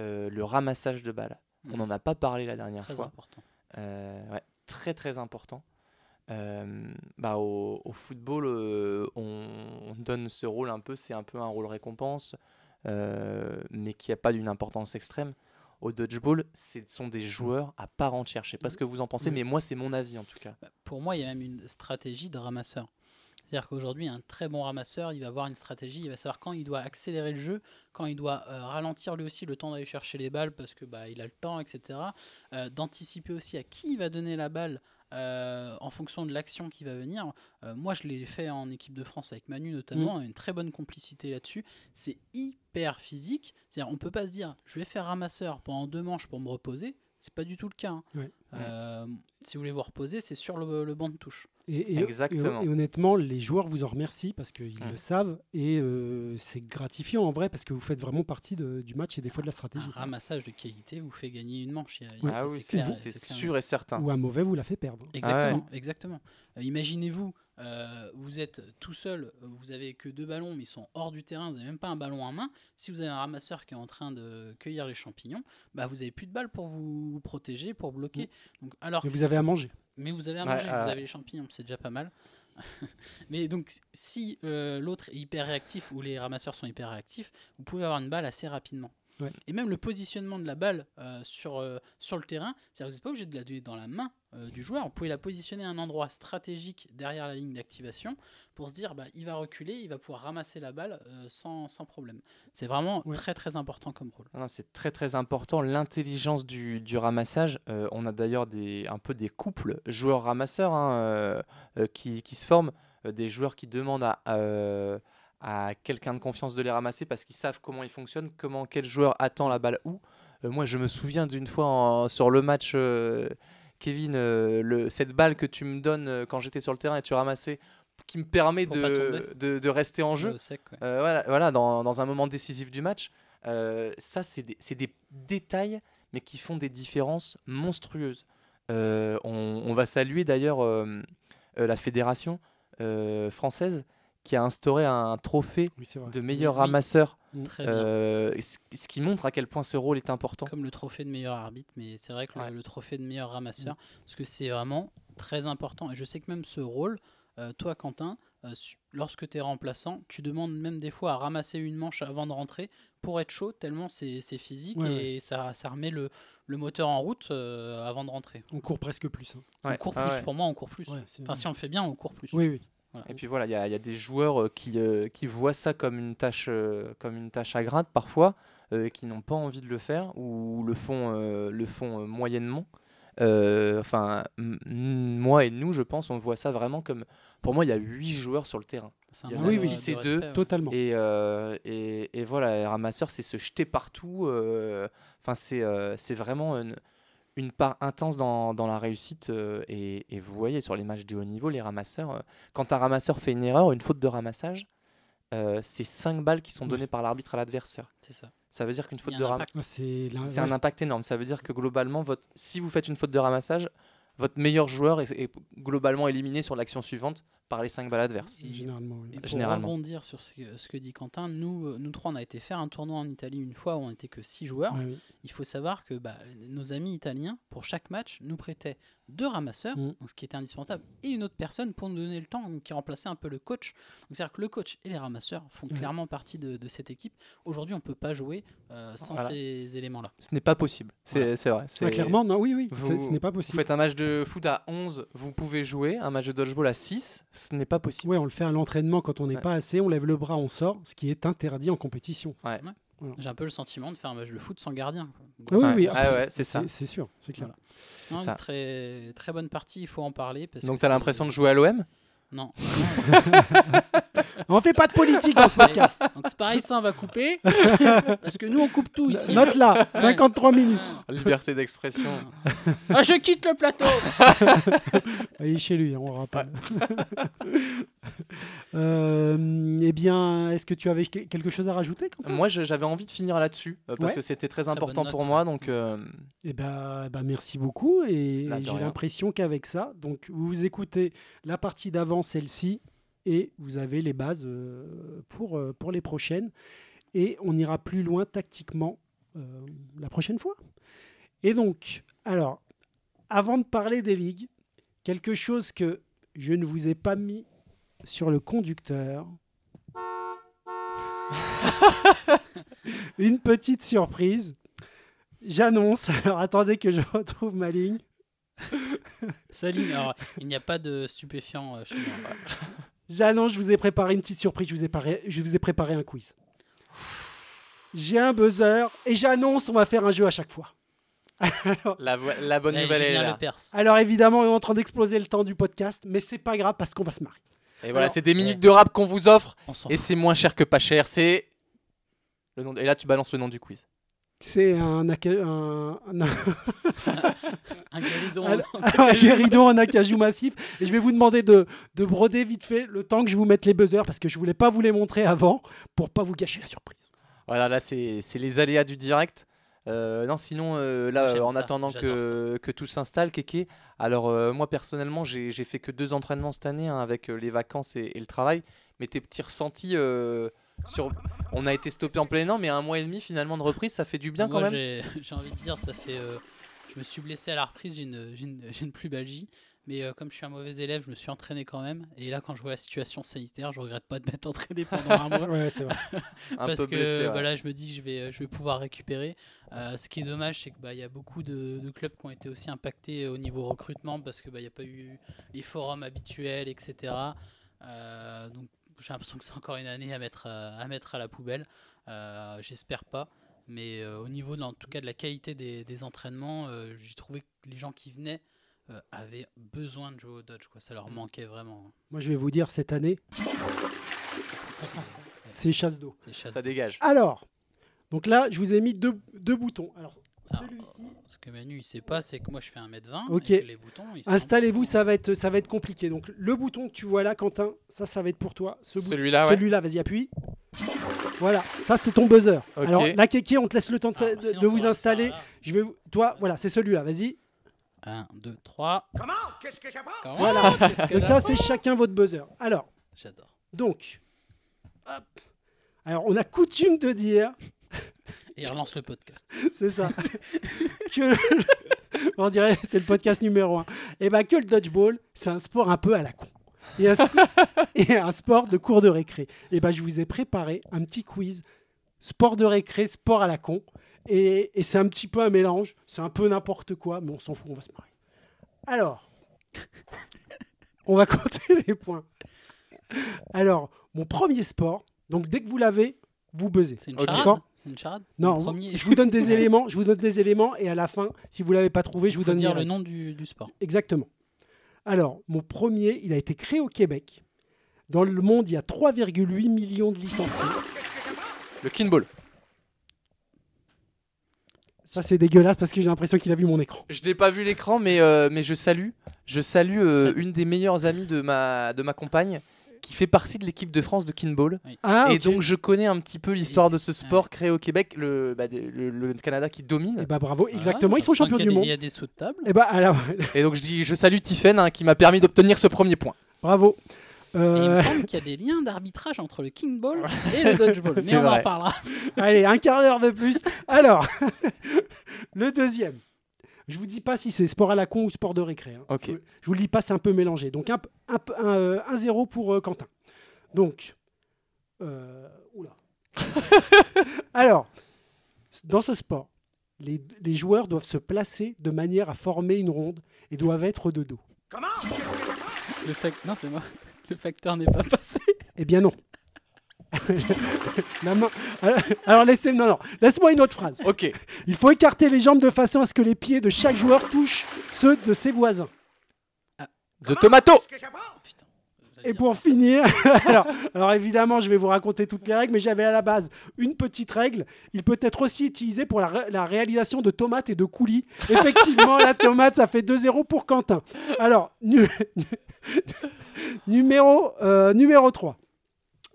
euh, le ramassage de balles. On Mm. n'en a pas parlé la dernière Très fois. important. Euh, ouais, très très important. Euh, bah, au, au football, euh, on, on donne ce rôle un peu, c'est un peu un rôle récompense, euh, mais qui n'a pas d'une importance extrême. Au dodgeball, ce sont des joueurs à part entière. Je sais pas ce que vous en pensez, mais moi, c'est mon avis en tout cas. Bah, Pour moi, il y a même une stratégie de ramasseur. C'est-à-dire qu'aujourd'hui, un très bon ramasseur, il va avoir une stratégie, il va savoir quand il doit accélérer le jeu, quand il doit euh, ralentir lui aussi le temps d'aller chercher les balles parce que bah, il a le temps, etc. Euh, D'anticiper aussi à qui il va donner la balle euh, en fonction de l'action qui va venir. Euh, moi, je l'ai fait en équipe de France avec Manu notamment, une très bonne complicité là-dessus. C'est hyper physique. C'est-à-dire, on peut pas se dire, je vais faire ramasseur pendant deux manches pour me reposer. C'est pas du tout le cas. hein. Euh, si vous voulez vous reposer, c'est sur le, le banc de touche. Et, et- Exactement. et- et honnêtement, les joueurs vous en remercient parce qu'ils Mm. le savent et euh, c'est gratifiant en vrai parce que vous faites vraiment partie de- du match et des fois de la stratégie. Un ramassage de qualité vous fait gagner une manche. il y a- ah ça, oui, c'est sûr et certain. Ou un mauvais vous la fait perdre. Exactement, exactement. Euh, Imaginez-vous, euh, vous êtes tout seul, vous avez que deux ballons, mais ils sont hors du terrain, vous n'avez même pas un ballon en main. Si vous avez un ramasseur qui est en train de cueillir les champignons, bah vous avez plus de balles pour vous protéger, pour bloquer. Donc, alors Mais que vous avez à manger. Mais vous avez à manger, ouais. vous avez les champignons, c'est déjà pas mal. [laughs] Mais donc, si euh, l'autre est hyper réactif ou les ramasseurs sont hyper réactifs, vous pouvez avoir une balle assez rapidement. Ouais. Et même le positionnement de la balle euh, sur, euh, sur le terrain, c'est-à-dire que vous n'êtes pas obligé de la donner dans la main euh, du joueur. Vous pouvez la positionner à un endroit stratégique derrière la ligne d'activation pour se dire bah, il va reculer, il va pouvoir ramasser la balle euh, sans, sans problème. C'est vraiment Ouais. très très important comme rôle. Non, c'est très très important l'intelligence du, du ramassage. Euh, on a d'ailleurs des, un peu des couples joueurs-ramasseurs hein, euh, euh, qui, qui se forment, euh, des joueurs qui demandent à, euh, à quelqu'un de confiance de les ramasser parce qu'ils savent comment ils fonctionnent, comment quel joueur attend la balle où. Euh, moi, je me souviens d'une fois en- sur le match, euh, Kevin, euh, le, cette balle que tu me donnes quand j'étais sur le terrain et tu ramassais, qui me permet de, de, de rester en jeu. Au sec, ouais. Voilà, voilà dans, dans un moment décisif du match. Ça, c'est des, des détails, mais qui font des différences monstrueuses. On, on va saluer d'ailleurs la fédération française qui a instauré un trophée Oui, de meilleur Oui. ramasseur, euh, ce qui montre à quel point ce rôle est important. Comme le trophée de meilleur arbitre, mais c'est vrai que le- Ouais. le, trophée de meilleur ramasseur, parce que c'est vraiment très important. Et je sais que même ce rôle, euh, toi Quentin, euh, lorsque tu es remplaçant, tu demandes même des fois à ramasser une manche avant de rentrer pour être chaud, tellement c'est physique Ouais, et Ça, ça remet le, le moteur en route euh, avant de rentrer. On court presque plus. hein. Ouais, on court ouais, plus, ouais. pour moi on court plus. Enfin si on le fait bien, on court plus. Oui, oui. Voilà. Et puis voilà, il y, a- il y a des joueurs euh, qui, euh, qui voient ça comme une tâche, euh, comme une tâche à grade parfois, euh, qui n'ont pas envie de le faire ou le font, le font moyennement. Euh, Enfin, moi et nous, je pense, on voit ça vraiment comme. Pour moi, il y a 8 joueurs sur le terrain. C'est un Il y en a manque six de et deux, respect, ouais. Totalement. Et, euh, et, et voilà, les ramasseurs, c'est se jeter partout. euh, Enfin, c'est euh, c'est vraiment une, une part intense dans, dans la réussite. euh, et, et vous voyez, sur les matchs de haut niveau, les ramasseurs, euh, quand un ramasseur fait une erreur, une faute de ramassage, euh, c'est 5 balles qui sont Ouais. données par l'arbitre à l'adversaire. C'est ça. Ça veut dire qu'une faute de un ramassage. impact. Ah, c'est l'un- C'est ouais. un impact énorme. Ça veut dire que globalement, votre... si vous faites une faute de ramassage, votre meilleur joueur est, est globalement éliminé sur l'action suivante par les 5 balles adverses. Et- Généralement, oui. Et pour Généralement. rebondir sur ce que, ce que dit Quentin, nous, euh, nous trois, on a été faire un tournoi en Italie une fois où on n'était que six joueurs. Oui. Il faut savoir que bah, nos amis italiens, pour chaque match, nous prêtaient deux ramasseurs, Mm. donc ce qui était indispensable, et une autre personne pour nous donner le temps, donc qui remplaçait un peu le coach. Donc c'est-à-dire que le coach et les ramasseurs font clairement partie de, de cette équipe. Aujourd'hui, on ne peut pas jouer euh, sans Voilà. ces éléments-là. Ce n'est pas possible. C'est Voilà. vrai. Ah, c'est- clairement, non, oui, oui, Vous- c'est- ce n'est pas Vous possible. faites un match de foot à 11, vous pouvez jouer. Un match de dodgeball à 6, ce n'est pas possible. Ouais, on le fait à l'entraînement quand on n'est Ouais. pas assez, on lève le bras, on sort, ce qui est interdit en compétition. J'ai un peu le sentiment de faire un match de foot sans gardien. Ah oui, Ouais. oui, Ah ouais, c'est ça. C'est sûr, c'est clair. Voilà. c'est Non, très, très bonne partie, il faut en parler. Parce Donc que tu as l'impression de jouer à l'OM Non. On fait pas de politique dans ce podcast. [laughs] Donc c'est pareil, ça on va couper. parce que nous on coupe tout ici. Note là, 53 minutes. Liberté d'expression. Ah, je quitte le plateau [laughs] Il est chez lui, on le rappelle. Euh, eh bien, est-ce que tu avais que- quelque chose à rajouter Moi, j'avais envie de finir là-dessus euh, parce Ouais. que c'était très important pour moi. Donc, euh, Eh ben, bah, merci beaucoup. Et Bah, j'ai l'impression qu'avec ça, donc vous vous écoutez la partie d'avant, celle-ci, et vous avez les bases euh, pour, euh, pour les prochaines. Et on ira plus loin tactiquement euh, la prochaine fois. Et donc, alors, avant de parler des ligues, quelque chose que je ne vous ai pas mis sur le conducteur. [laughs] Une petite surprise. J'annonce, alors attendez que je retrouve ma ligne. [laughs] Salut, alors il n'y a pas de stupéfiant euh, chez moi. [laughs] J'annonce, je vous ai préparé une petite surprise, je vous ai, paré- je vous ai préparé un quiz. J'ai un buzzer et j'annonce, on va faire un jeu à chaque fois. [laughs] la, bonne nouvelle est là. Alors évidemment, on est en train d'exploser le temps du podcast, mais c'est pas grave parce qu'on va se marrer. Et voilà, c'est des minutes de rap qu'on vous offre et c'est moins cher que pas cher. C'est le nom. de- Et là, tu balances le nom du quiz. C'est un, aca- un, un, [laughs] Un galidon. un, un guéridon, un acajou massif. Et je vais vous demander de, de broder vite fait le temps que je vous mette les buzzers parce que je voulais pas vous les montrer avant pour pas vous gâcher la surprise. Voilà, là, c'est c'est les aléas du direct. Euh, non, sinon, euh, là, euh, en ça, attendant que, que tout s'installe, Kéké, alors euh, moi, personnellement, j'ai j'ai fait que deux entraînements cette année hein, avec euh, les vacances et, et le travail. Mais tes petits ressentis euh, sur. On a été stoppé en plein an, mais un mois et demi finalement de reprise, ça fait du bien Moi, quand même. j'ai [laughs] envie de dire, ça fait. euh, je me suis blessé à la reprise, j'ai une, j'ai une, une pubalgie. Mais euh, comme je suis un mauvais élève, je me suis entraîné quand même. Et là, quand je vois la situation sanitaire, je regrette pas de m'être entraîné [laughs] pendant un mois. Ouais, c'est vrai. [laughs] Un parce peu que blessé. ouais. bah, là, je me dis que je vais, je vais pouvoir récupérer. Euh, ce qui est dommage, c'est qu'il bah, y a beaucoup de, de clubs qui ont été aussi impactés au niveau recrutement parce qu'il n'y a pas eu les forums habituels, etc. Euh, donc j'ai l'impression que c'est encore une année à mettre, euh, à mettre à la poubelle. Euh, J'espère pas. Mais euh, au niveau, de, en tout cas, de la qualité des, des entraînements, euh, j'ai trouvé que les gens qui venaient euh, avaient besoin de jouer au Dodge. Quoi. Ça leur manquait vraiment. Moi, je vais vous dire, cette année, c'est chasse d'eau. Ça dégage. Alors, donc là, je vous ai mis deux, deux boutons. Alors, celui-ci, Ce que Manu il sait pas, c'est que moi je fais 1m20. Ok. et les boutons, installez-vous, ça va, être, ça va être compliqué. Donc, le bouton que tu vois là, Quentin, ça, ça va être pour toi. Ce Celui-là, ouais. Celui-là, vas-y, appuie. Voilà, ça, c'est ton buzzer. Ok. Alors, là, Kéké, on te laisse le temps de, Ah, bah, de- de vous installer. là. Je vais, vous- toi, voilà, c'est celui-là, vas-y. 1, 2, 3. Comment? Qu'est-ce que j'apprends? Voilà. Que Donc, ça, c'est chacun votre buzzer. Alors, J'adore. donc, hop. Alors, on a coutume de dire Et relance le podcast. [laughs] c'est ça. [laughs] que on dirait c'est le podcast numéro un. Et ben que le dodgeball, c'est un sport un peu à la con. Et un, sp- [laughs] et un sport de cours de récré. Et ben je vous ai préparé un petit quiz sport de récré, sport à la con. Et, et c'est un petit peu un mélange. C'est un peu n'importe quoi, mais on s'en fout, on va se marrer. Alors, on va compter les points. Alors, mon premier sport. Donc dès que vous l'avez, vous buzzez. C'est une charade C'est une charade? Non, je vous donne des [laughs] éléments, je vous donne des éléments et à la fin, si vous l'avez pas trouvé, je vous Faut donne dire le nom du, du sport. Exactement. Alors, mon premier, il a été créé au Québec. Dans le monde, il y a 3,8 millions de licenciés. Le kinball. Ça, c'est dégueulasse parce que j'ai l'impression qu'il a vu mon écran. Je n'ai pas vu l'écran, mais, euh, mais je salue. Je salue euh, une des meilleures amies de ma, de ma compagne qui fait partie de l'équipe de France de kinball. Ah, et donc je connais un petit peu l'histoire de ce Ouais. sport créé au Québec, le, bah, le, le Canada qui domine. Eh bah, bravo, Ah, exactement. Ils sont champions du des- monde. Il y a des sauts de table. Et bah, alors, [laughs] Et donc je dis, je salue Tiffen hein, qui m'a permis d'obtenir ce premier point. bravo. Et il Euh, me semble qu'il y a des liens d'arbitrage entre le kingball et le dodgeball. [laughs] Mais on en parlera. allez, un quart d'heure de plus. Alors, [laughs] le deuxième. Je vous dis pas si c'est sport à la con ou sport de récré. hein. Ok. Je, je vous le dis pas, c'est un peu mélangé. Donc, 1 un, un, 1-0 pour euh, Quentin. Donc, euh, oula. [laughs] Alors, dans ce sport, les, les joueurs doivent se placer de manière à former une ronde et doivent être de dos. Comment? Le. Non, c'est moi. Le facteur n'est pas passé. Eh bien non. [laughs] Main- Alors, alors laissez, non, non, laisse-moi une autre phrase. Ok. Il faut écarter les jambes de façon à ce que les pieds de chaque joueur touchent ceux de ses voisins. De tomato. Putain. Et pour finir, [laughs] alors, alors évidemment, je vais vous raconter toutes les règles, mais j'avais à la base une petite règle. Il peut être aussi utilisé pour la, ré- la réalisation de tomates et de coulis. Effectivement, la tomate, ça fait 2-0 pour Quentin. Alors, nu- [laughs] numéro, euh, numéro 3.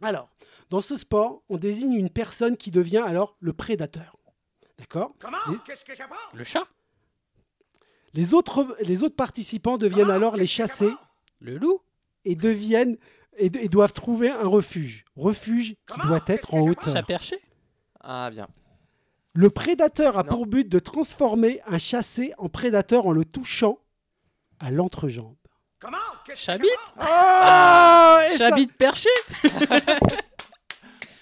Alors, dans ce sport, on désigne une personne qui devient alors le prédateur. D'accord Comment Les- Qu'est-ce que j'apprends Le chat les autres, les autres participants deviennent Comment alors les chassés Le loup et deviennent et, et doivent trouver un refuge. Refuge qui doit être en j'apprends Chat hauteur. perché Ah bien. Le prédateur a Non. pour but de transformer un chassé en prédateur en le touchant à l'entrejambe. Comment Chabit j'apprends Ah ça- perché [laughs]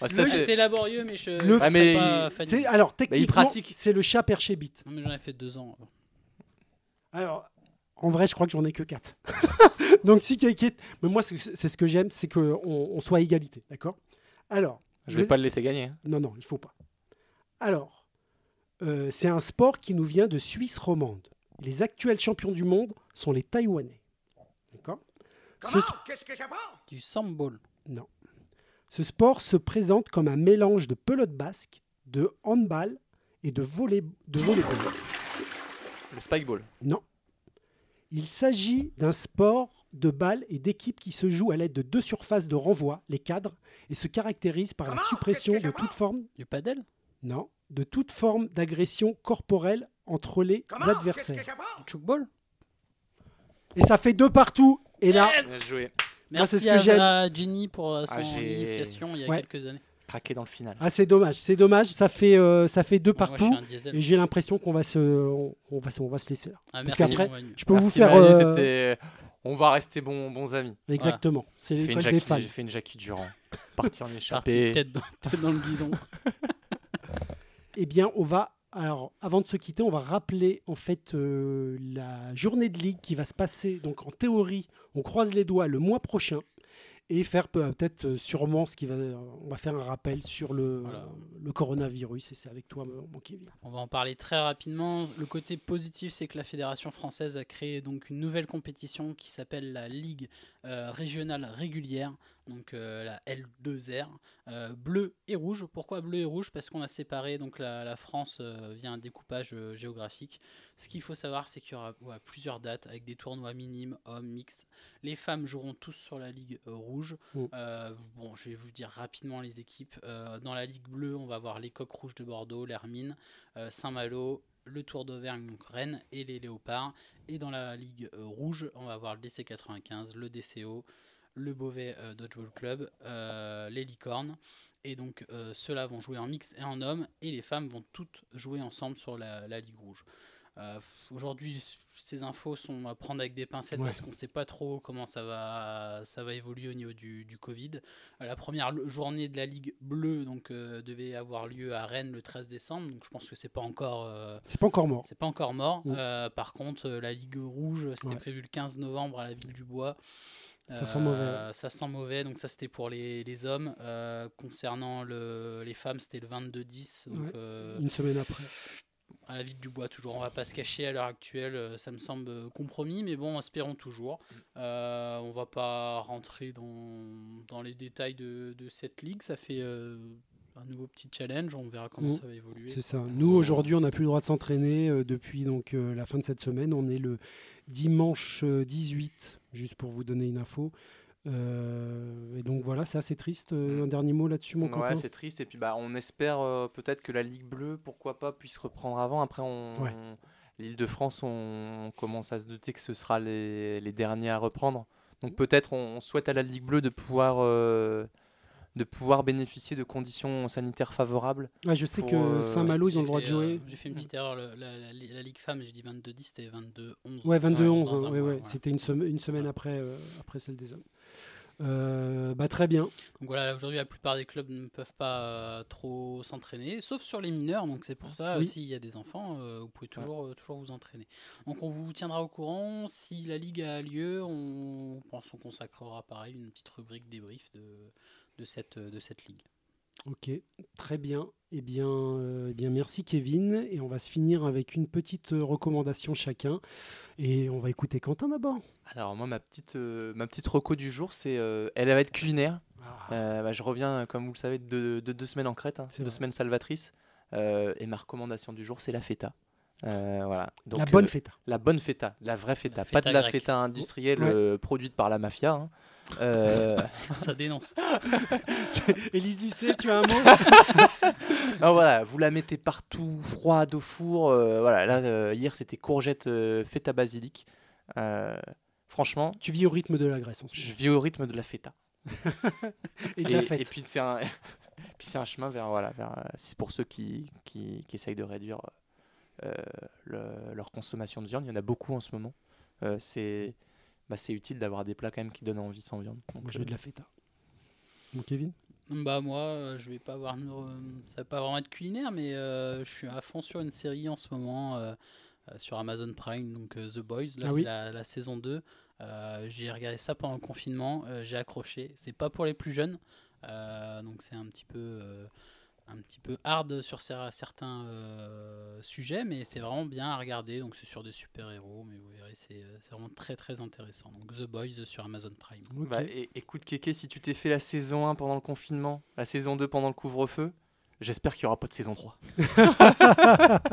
Ouais, ça, c'est- laborieux, mais je Le- je Ouais, mais serais pas fan. alors techniquement, pratique. c'est le chat perché bite. Non, mais j'en ai fait deux ans. Alors, en vrai, je crois que j'en ai que 4. [laughs] Donc, si quelqu'un. Mais moi, c'est c'est ce que j'aime, c'est qu'on on soit à égalité. D'accord? Alors. Je vais le- pas le laisser gagner. hein. Non, non, il faut pas. Alors, euh, c'est un sport qui nous vient de Suisse romande. Les actuels champions du monde sont les Taïwanais. D'accord? Comment? Qu'est-ce que j'apprends? Du samball. non. Ce sport se présente comme un mélange de pelote basque, de handball et de volley de volleyball. Le spikeball. Non. Il s'agit d'un sport de balle et d'équipe qui se joue à l'aide de deux surfaces de renvoi, les cadres, et se caractérise par la suppression de toute forme, Du padel? Non, de toute forme d'agression corporelle entre les adversaires. chukball Et ça fait deux partout. Et là, Bien joué. Merci ce que j'aime. à Jenny pour euh, son Ah, initiation il y a Ouais. quelques années. craquer dans le final. Ah, c'est dommage, c'est dommage. Ça fait, euh, ça fait deux Moi, je suis partout. Et j'ai l'impression qu'on va se, on, on va, se- on va se laisser là. Ah, parce merci, qu'après. Je peux vous faire. Manu, euh, On va rester bons, bons amis. Exactement. C'est J'ai fait, une l'école des Jackie- fans. j'ai fait une Jackie Durand. [laughs] Parti en Parti échappée. tête dans, tête dans le guidon. [laughs] Eh bien, on va. Alors, avant de se quitter, on va rappeler en fait euh, la journée de ligue qui va se passer. Donc, en théorie, on croise les doigts le mois prochain et faire peu- peut-être euh, sûrement ce qui va. On va faire un rappel sur le, Voilà. le coronavirus et c'est avec toi, mon Kevin. On va en parler très rapidement. Le côté positif, c'est que la Fédération française a créé donc une nouvelle compétition qui s'appelle la Ligue euh, régionale régulière, donc euh, la L2R, euh, bleu et rouge. Pourquoi bleu et rouge? Parce qu'on a séparé donc la, la France euh, via un découpage géographique. Ce qu'il faut savoir, c'est qu'il y aura ouais, plusieurs dates avec des tournois minimes, hommes, mix. Les femmes joueront tous sur la Ligue rouge. Mm. Bon, je vais vous dire rapidement les équipes. Dans la Ligue bleue, on va avoir les Coqs Rouges de Bordeaux, l'Hermine, Saint-Malo, le Tour d'Auvergne, donc Rennes et les Léopards. Et dans la Ligue euh, rouge, on va avoir le DC95, le DCO, le Beauvais euh, Dodgeball Club, euh, les Licornes. Et donc ceux-là vont jouer en mix et en homme, et les femmes vont toutes jouer ensemble sur la Ligue rouge. Euh, Aujourd'hui, ces infos sont à prendre avec des pincettes Ouais. parce qu'on ne sait pas trop comment ça va, ça va évoluer au niveau du, du Covid. Euh, La première journée de la Ligue bleue donc, euh, devait avoir lieu à Rennes le 13 décembre, donc je pense que c'est pas encore, C'est pas encore mort. c'est pas encore mort. Mm. Par contre, la Ligue rouge, c'était Ouais. prévu le 15 novembre à la ville du Bois. Ça sent mauvais, Euh, Ça sent mauvais, donc ça c'était pour les, les hommes. Euh, concernant le, les femmes, c'était le 22-10. Donc Ouais. euh, Une semaine après. À la ville du bois toujours. On va pas se cacher à l'heure actuelle, euh, ça me semble euh, compromis, mais bon, espérons toujours. Euh, on va pas rentrer dans, dans les détails de, de cette ligue. Ça fait euh, un nouveau petit challenge. On verra comment Mm. ça va évoluer. C'est ça. Nous, aujourd'hui, on n'a plus le droit de s'entraîner depuis donc, la fin de cette semaine. On est le dimanche euh, 18, juste pour vous donner une info. Euh, et donc voilà, c'est assez triste. Euh, Mm. Un dernier mot là-dessus, mon Ouais, c'est triste. Et puis, bah, on espère euh, peut-être que la Ligue bleue, pourquoi pas, puisse reprendre avant. Après, on, Ouais. l'île de France, on, on commence à se douter que ce sera les, les derniers à reprendre. Donc, peut-être on, on souhaite à la Ligue bleue de pouvoir, euh, de pouvoir bénéficier de conditions sanitaires favorables. Ah, Je sais pour, que euh, Saint-Malo, ils ont le droit de jouer. euh, J'ai fait une petite erreur. le- la, la- la Ligue femme, j'ai dit 22-10, c'était 22-11. Ouais, 22-11, dans hein, un ouais, mois, ouais. voilà. c'était une, sem- une semaine après, euh, après celle des hommes. Euh, bah, très bien. Donc voilà, aujourd'hui, la plupart des clubs ne peuvent pas euh, trop s'entraîner, sauf sur les mineurs. Donc c'est pour ça, Oui. s'il y a des enfants, euh, vous pouvez toujours, euh, toujours vous entraîner. Donc on vous tiendra au courant. Si la ligue a lieu, on pense qu'on consacrera pareil une petite rubrique débrief de, de, cette, de cette ligue. Ok, très bien. Eh bien, euh, eh bien, merci Kevin. Et on va se finir avec une petite euh, recommandation chacun. Et on va écouter Quentin d'abord. Alors, moi, ma petite, euh, ma petite reco du jour, c'est. euh, elle va être culinaire. Euh, bah, je reviens, comme vous le savez, de, de deux semaines en Crète, hein, C'est deux vrai. semaines salvatrices. Euh, et ma recommandation du jour, c'est la feta. Euh, voilà. Donc, la bonne euh, feta. La bonne feta, la vraie feta, La pas feta de la grecque. feta industrielle Ouais. euh, produite par la mafia. hein. Euh, [laughs] Ça dénonce. [laughs] Élise Lucet, tu as un mot? [laughs] Non, voilà, vous la mettez partout, froide au four. euh, voilà, là, euh, hier, c'était courgette euh, feta basilic. Euh, franchement, Tu vis au rythme de la Grèce en ce je vis au rythme de la feta. Et de la fête. et puis c'est un, puis c'est un chemin vers voilà, vers, c'est pour ceux qui, qui, qui essayent de réduire euh, le- leur consommation de viande. Il y en a beaucoup en ce moment. Euh, c'est bah, c'est utile d'avoir des plats quand même qui donnent envie sans viande. Donc, Moi, j'ai de la feta. Bon, Kevin? Bah moi, euh, je vais pas avoir, euh, ça va pas vraiment être culinaire, mais euh, je suis à fond sur une série en ce moment euh, euh, sur Amazon Prime, donc euh, The Boys. Là, Ah c'est oui. la, la saison 2. Euh, j'ai regardé ça pendant le confinement, euh, j'ai accroché. C'est pas pour les plus jeunes, euh, donc c'est un petit peu, euh, un petit peu hard sur cer- certains euh, sujets, mais c'est vraiment bien à regarder. Donc c'est sur des super héros, mais vous verrez, c'est euh, vraiment très très intéressant. Donc The Boys sur Amazon Prime. Bah, écoute, Kéké, si tu t'es fait la saison 1 pendant le confinement, la saison 2 pendant le couvre-feu, j'espère qu'il n'y aura pas de saison 3. [laughs]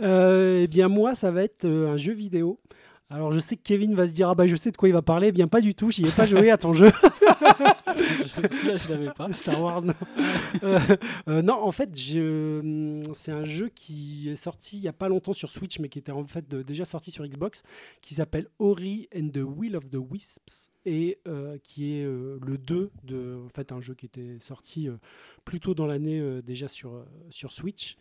Euh, eh bien, moi, ça va être un jeu vidéo. Alors je sais que Kevin va se dire ah bah je sais de quoi il va parler, Eh bien pas du tout, j'y ai pas joué à ton jeu je, [laughs] celui-là, [laughs] je l'avais pas. Star Wars. Non, [laughs] Euh, euh, non en fait je- hum, c'est un jeu qui est sorti il y a pas longtemps sur Switch mais qui était en fait de- déjà sorti sur Xbox, qui s'appelle Ori and the Will of the Wisps et euh, qui est euh, le 2 de en fait un jeu qui était sorti euh, plus tôt dans l'année euh, déjà sur euh, sur Switch.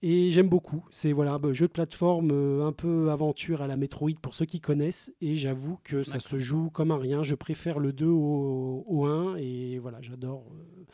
Et j'aime beaucoup. C'est voilà, un jeu de plateforme euh, un peu aventure à la Metroid pour ceux qui connaissent. Et j'avoue que ça se joue comme un rien. Je préfère le 2 au, au 1. Et voilà, j'adore. euh,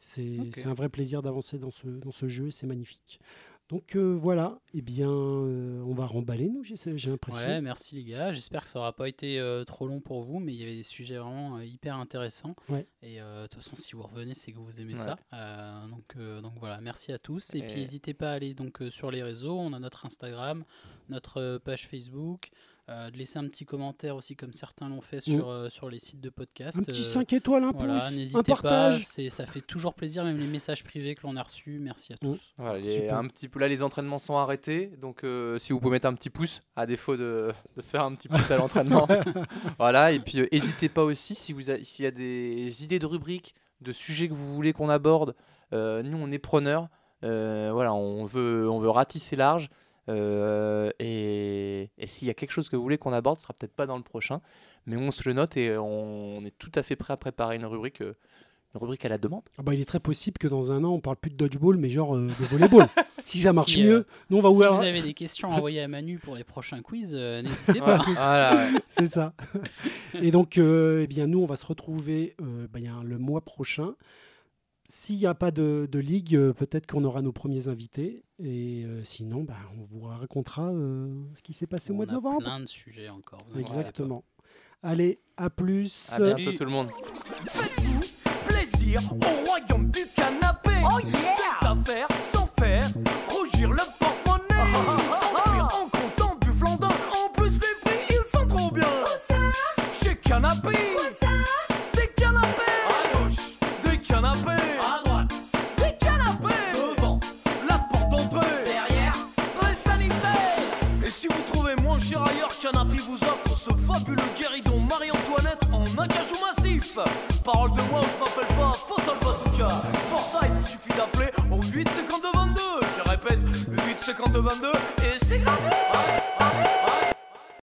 c'est un vrai plaisir d'avancer dans ce, dans ce jeu et c'est magnifique. Donc euh, voilà, eh bien, euh, on va remballer, nous, j'ai l'impression. Ouais, merci les gars. J'espère que ça aura pas été euh, trop long pour vous, mais il y avait des sujets vraiment euh, hyper intéressants. Ouais. Et euh, de toute façon, si vous revenez, c'est que vous aimez Ouais. ça. Euh, donc, euh, donc voilà, merci à tous. Et, Et- puis n'hésitez pas à aller donc euh, sur les réseaux. On a notre Instagram, notre euh, page Facebook. Euh, de laisser un petit commentaire aussi, comme certains l'ont fait sur, euh, sur les sites de podcast. un petit Euh, 5 étoiles, un voilà, pouce, un n'hésitez pas. partage. c'est- Ça fait toujours plaisir, même les messages privés que l'on a reçus. Merci à Mm. tous. Voilà, les- un petit peu là, les entraînements sont arrêtés, donc euh, si vous pouvez mettre un petit pouce, à défaut de, de se faire un petit pouce à l'entraînement. [laughs] voilà, et puis euh, n'hésitez pas aussi si vous s'il y a des idées de rubriques, de sujets que vous voulez qu'on aborde. euh, nous, on est preneurs. Euh, voilà, on veut, on veut ratisser large. Euh, et et s'il y a quelque chose que vous voulez qu'on aborde, ce sera peut-être pas dans le prochain, mais on se le note et on, est tout à fait prêt à préparer une rubrique, euh, une rubrique à la demande. Ah bah, il est très possible que dans un an, on parle plus de dodgeball, mais genre euh, de volleyball. [laughs] si ça marche Si, mieux, euh, nous, on va si voir. vous avez des questions à envoyer à Manu pour les prochains quiz, euh, n'hésitez pas. voilà, ouais. [laughs] C'est ça. Et donc, euh, eh bien, nous, on va se retrouver euh, bah, le mois prochain. S'il n'y a pas de, de ligue, euh, peut-être qu'on aura nos premiers invités. Et euh, sinon, bah, on vous racontera euh, ce qui s'est passé au mois de On a novembre. plein de sujets encore. Exactement. Allez, à plus. À bientôt tout le monde. Faites-vous plaisir au royaume du canapé. Oh yeah Canapé vous offre ce fabuleux guéridon Marie-Antoinette en acajou massif. Parole de moi, je m'appelle pas Fatal Bazooka. Pour ça, il vous suffit d'appeler au 8 52 22. Je répète, 8 52 22 et c'est gratuit.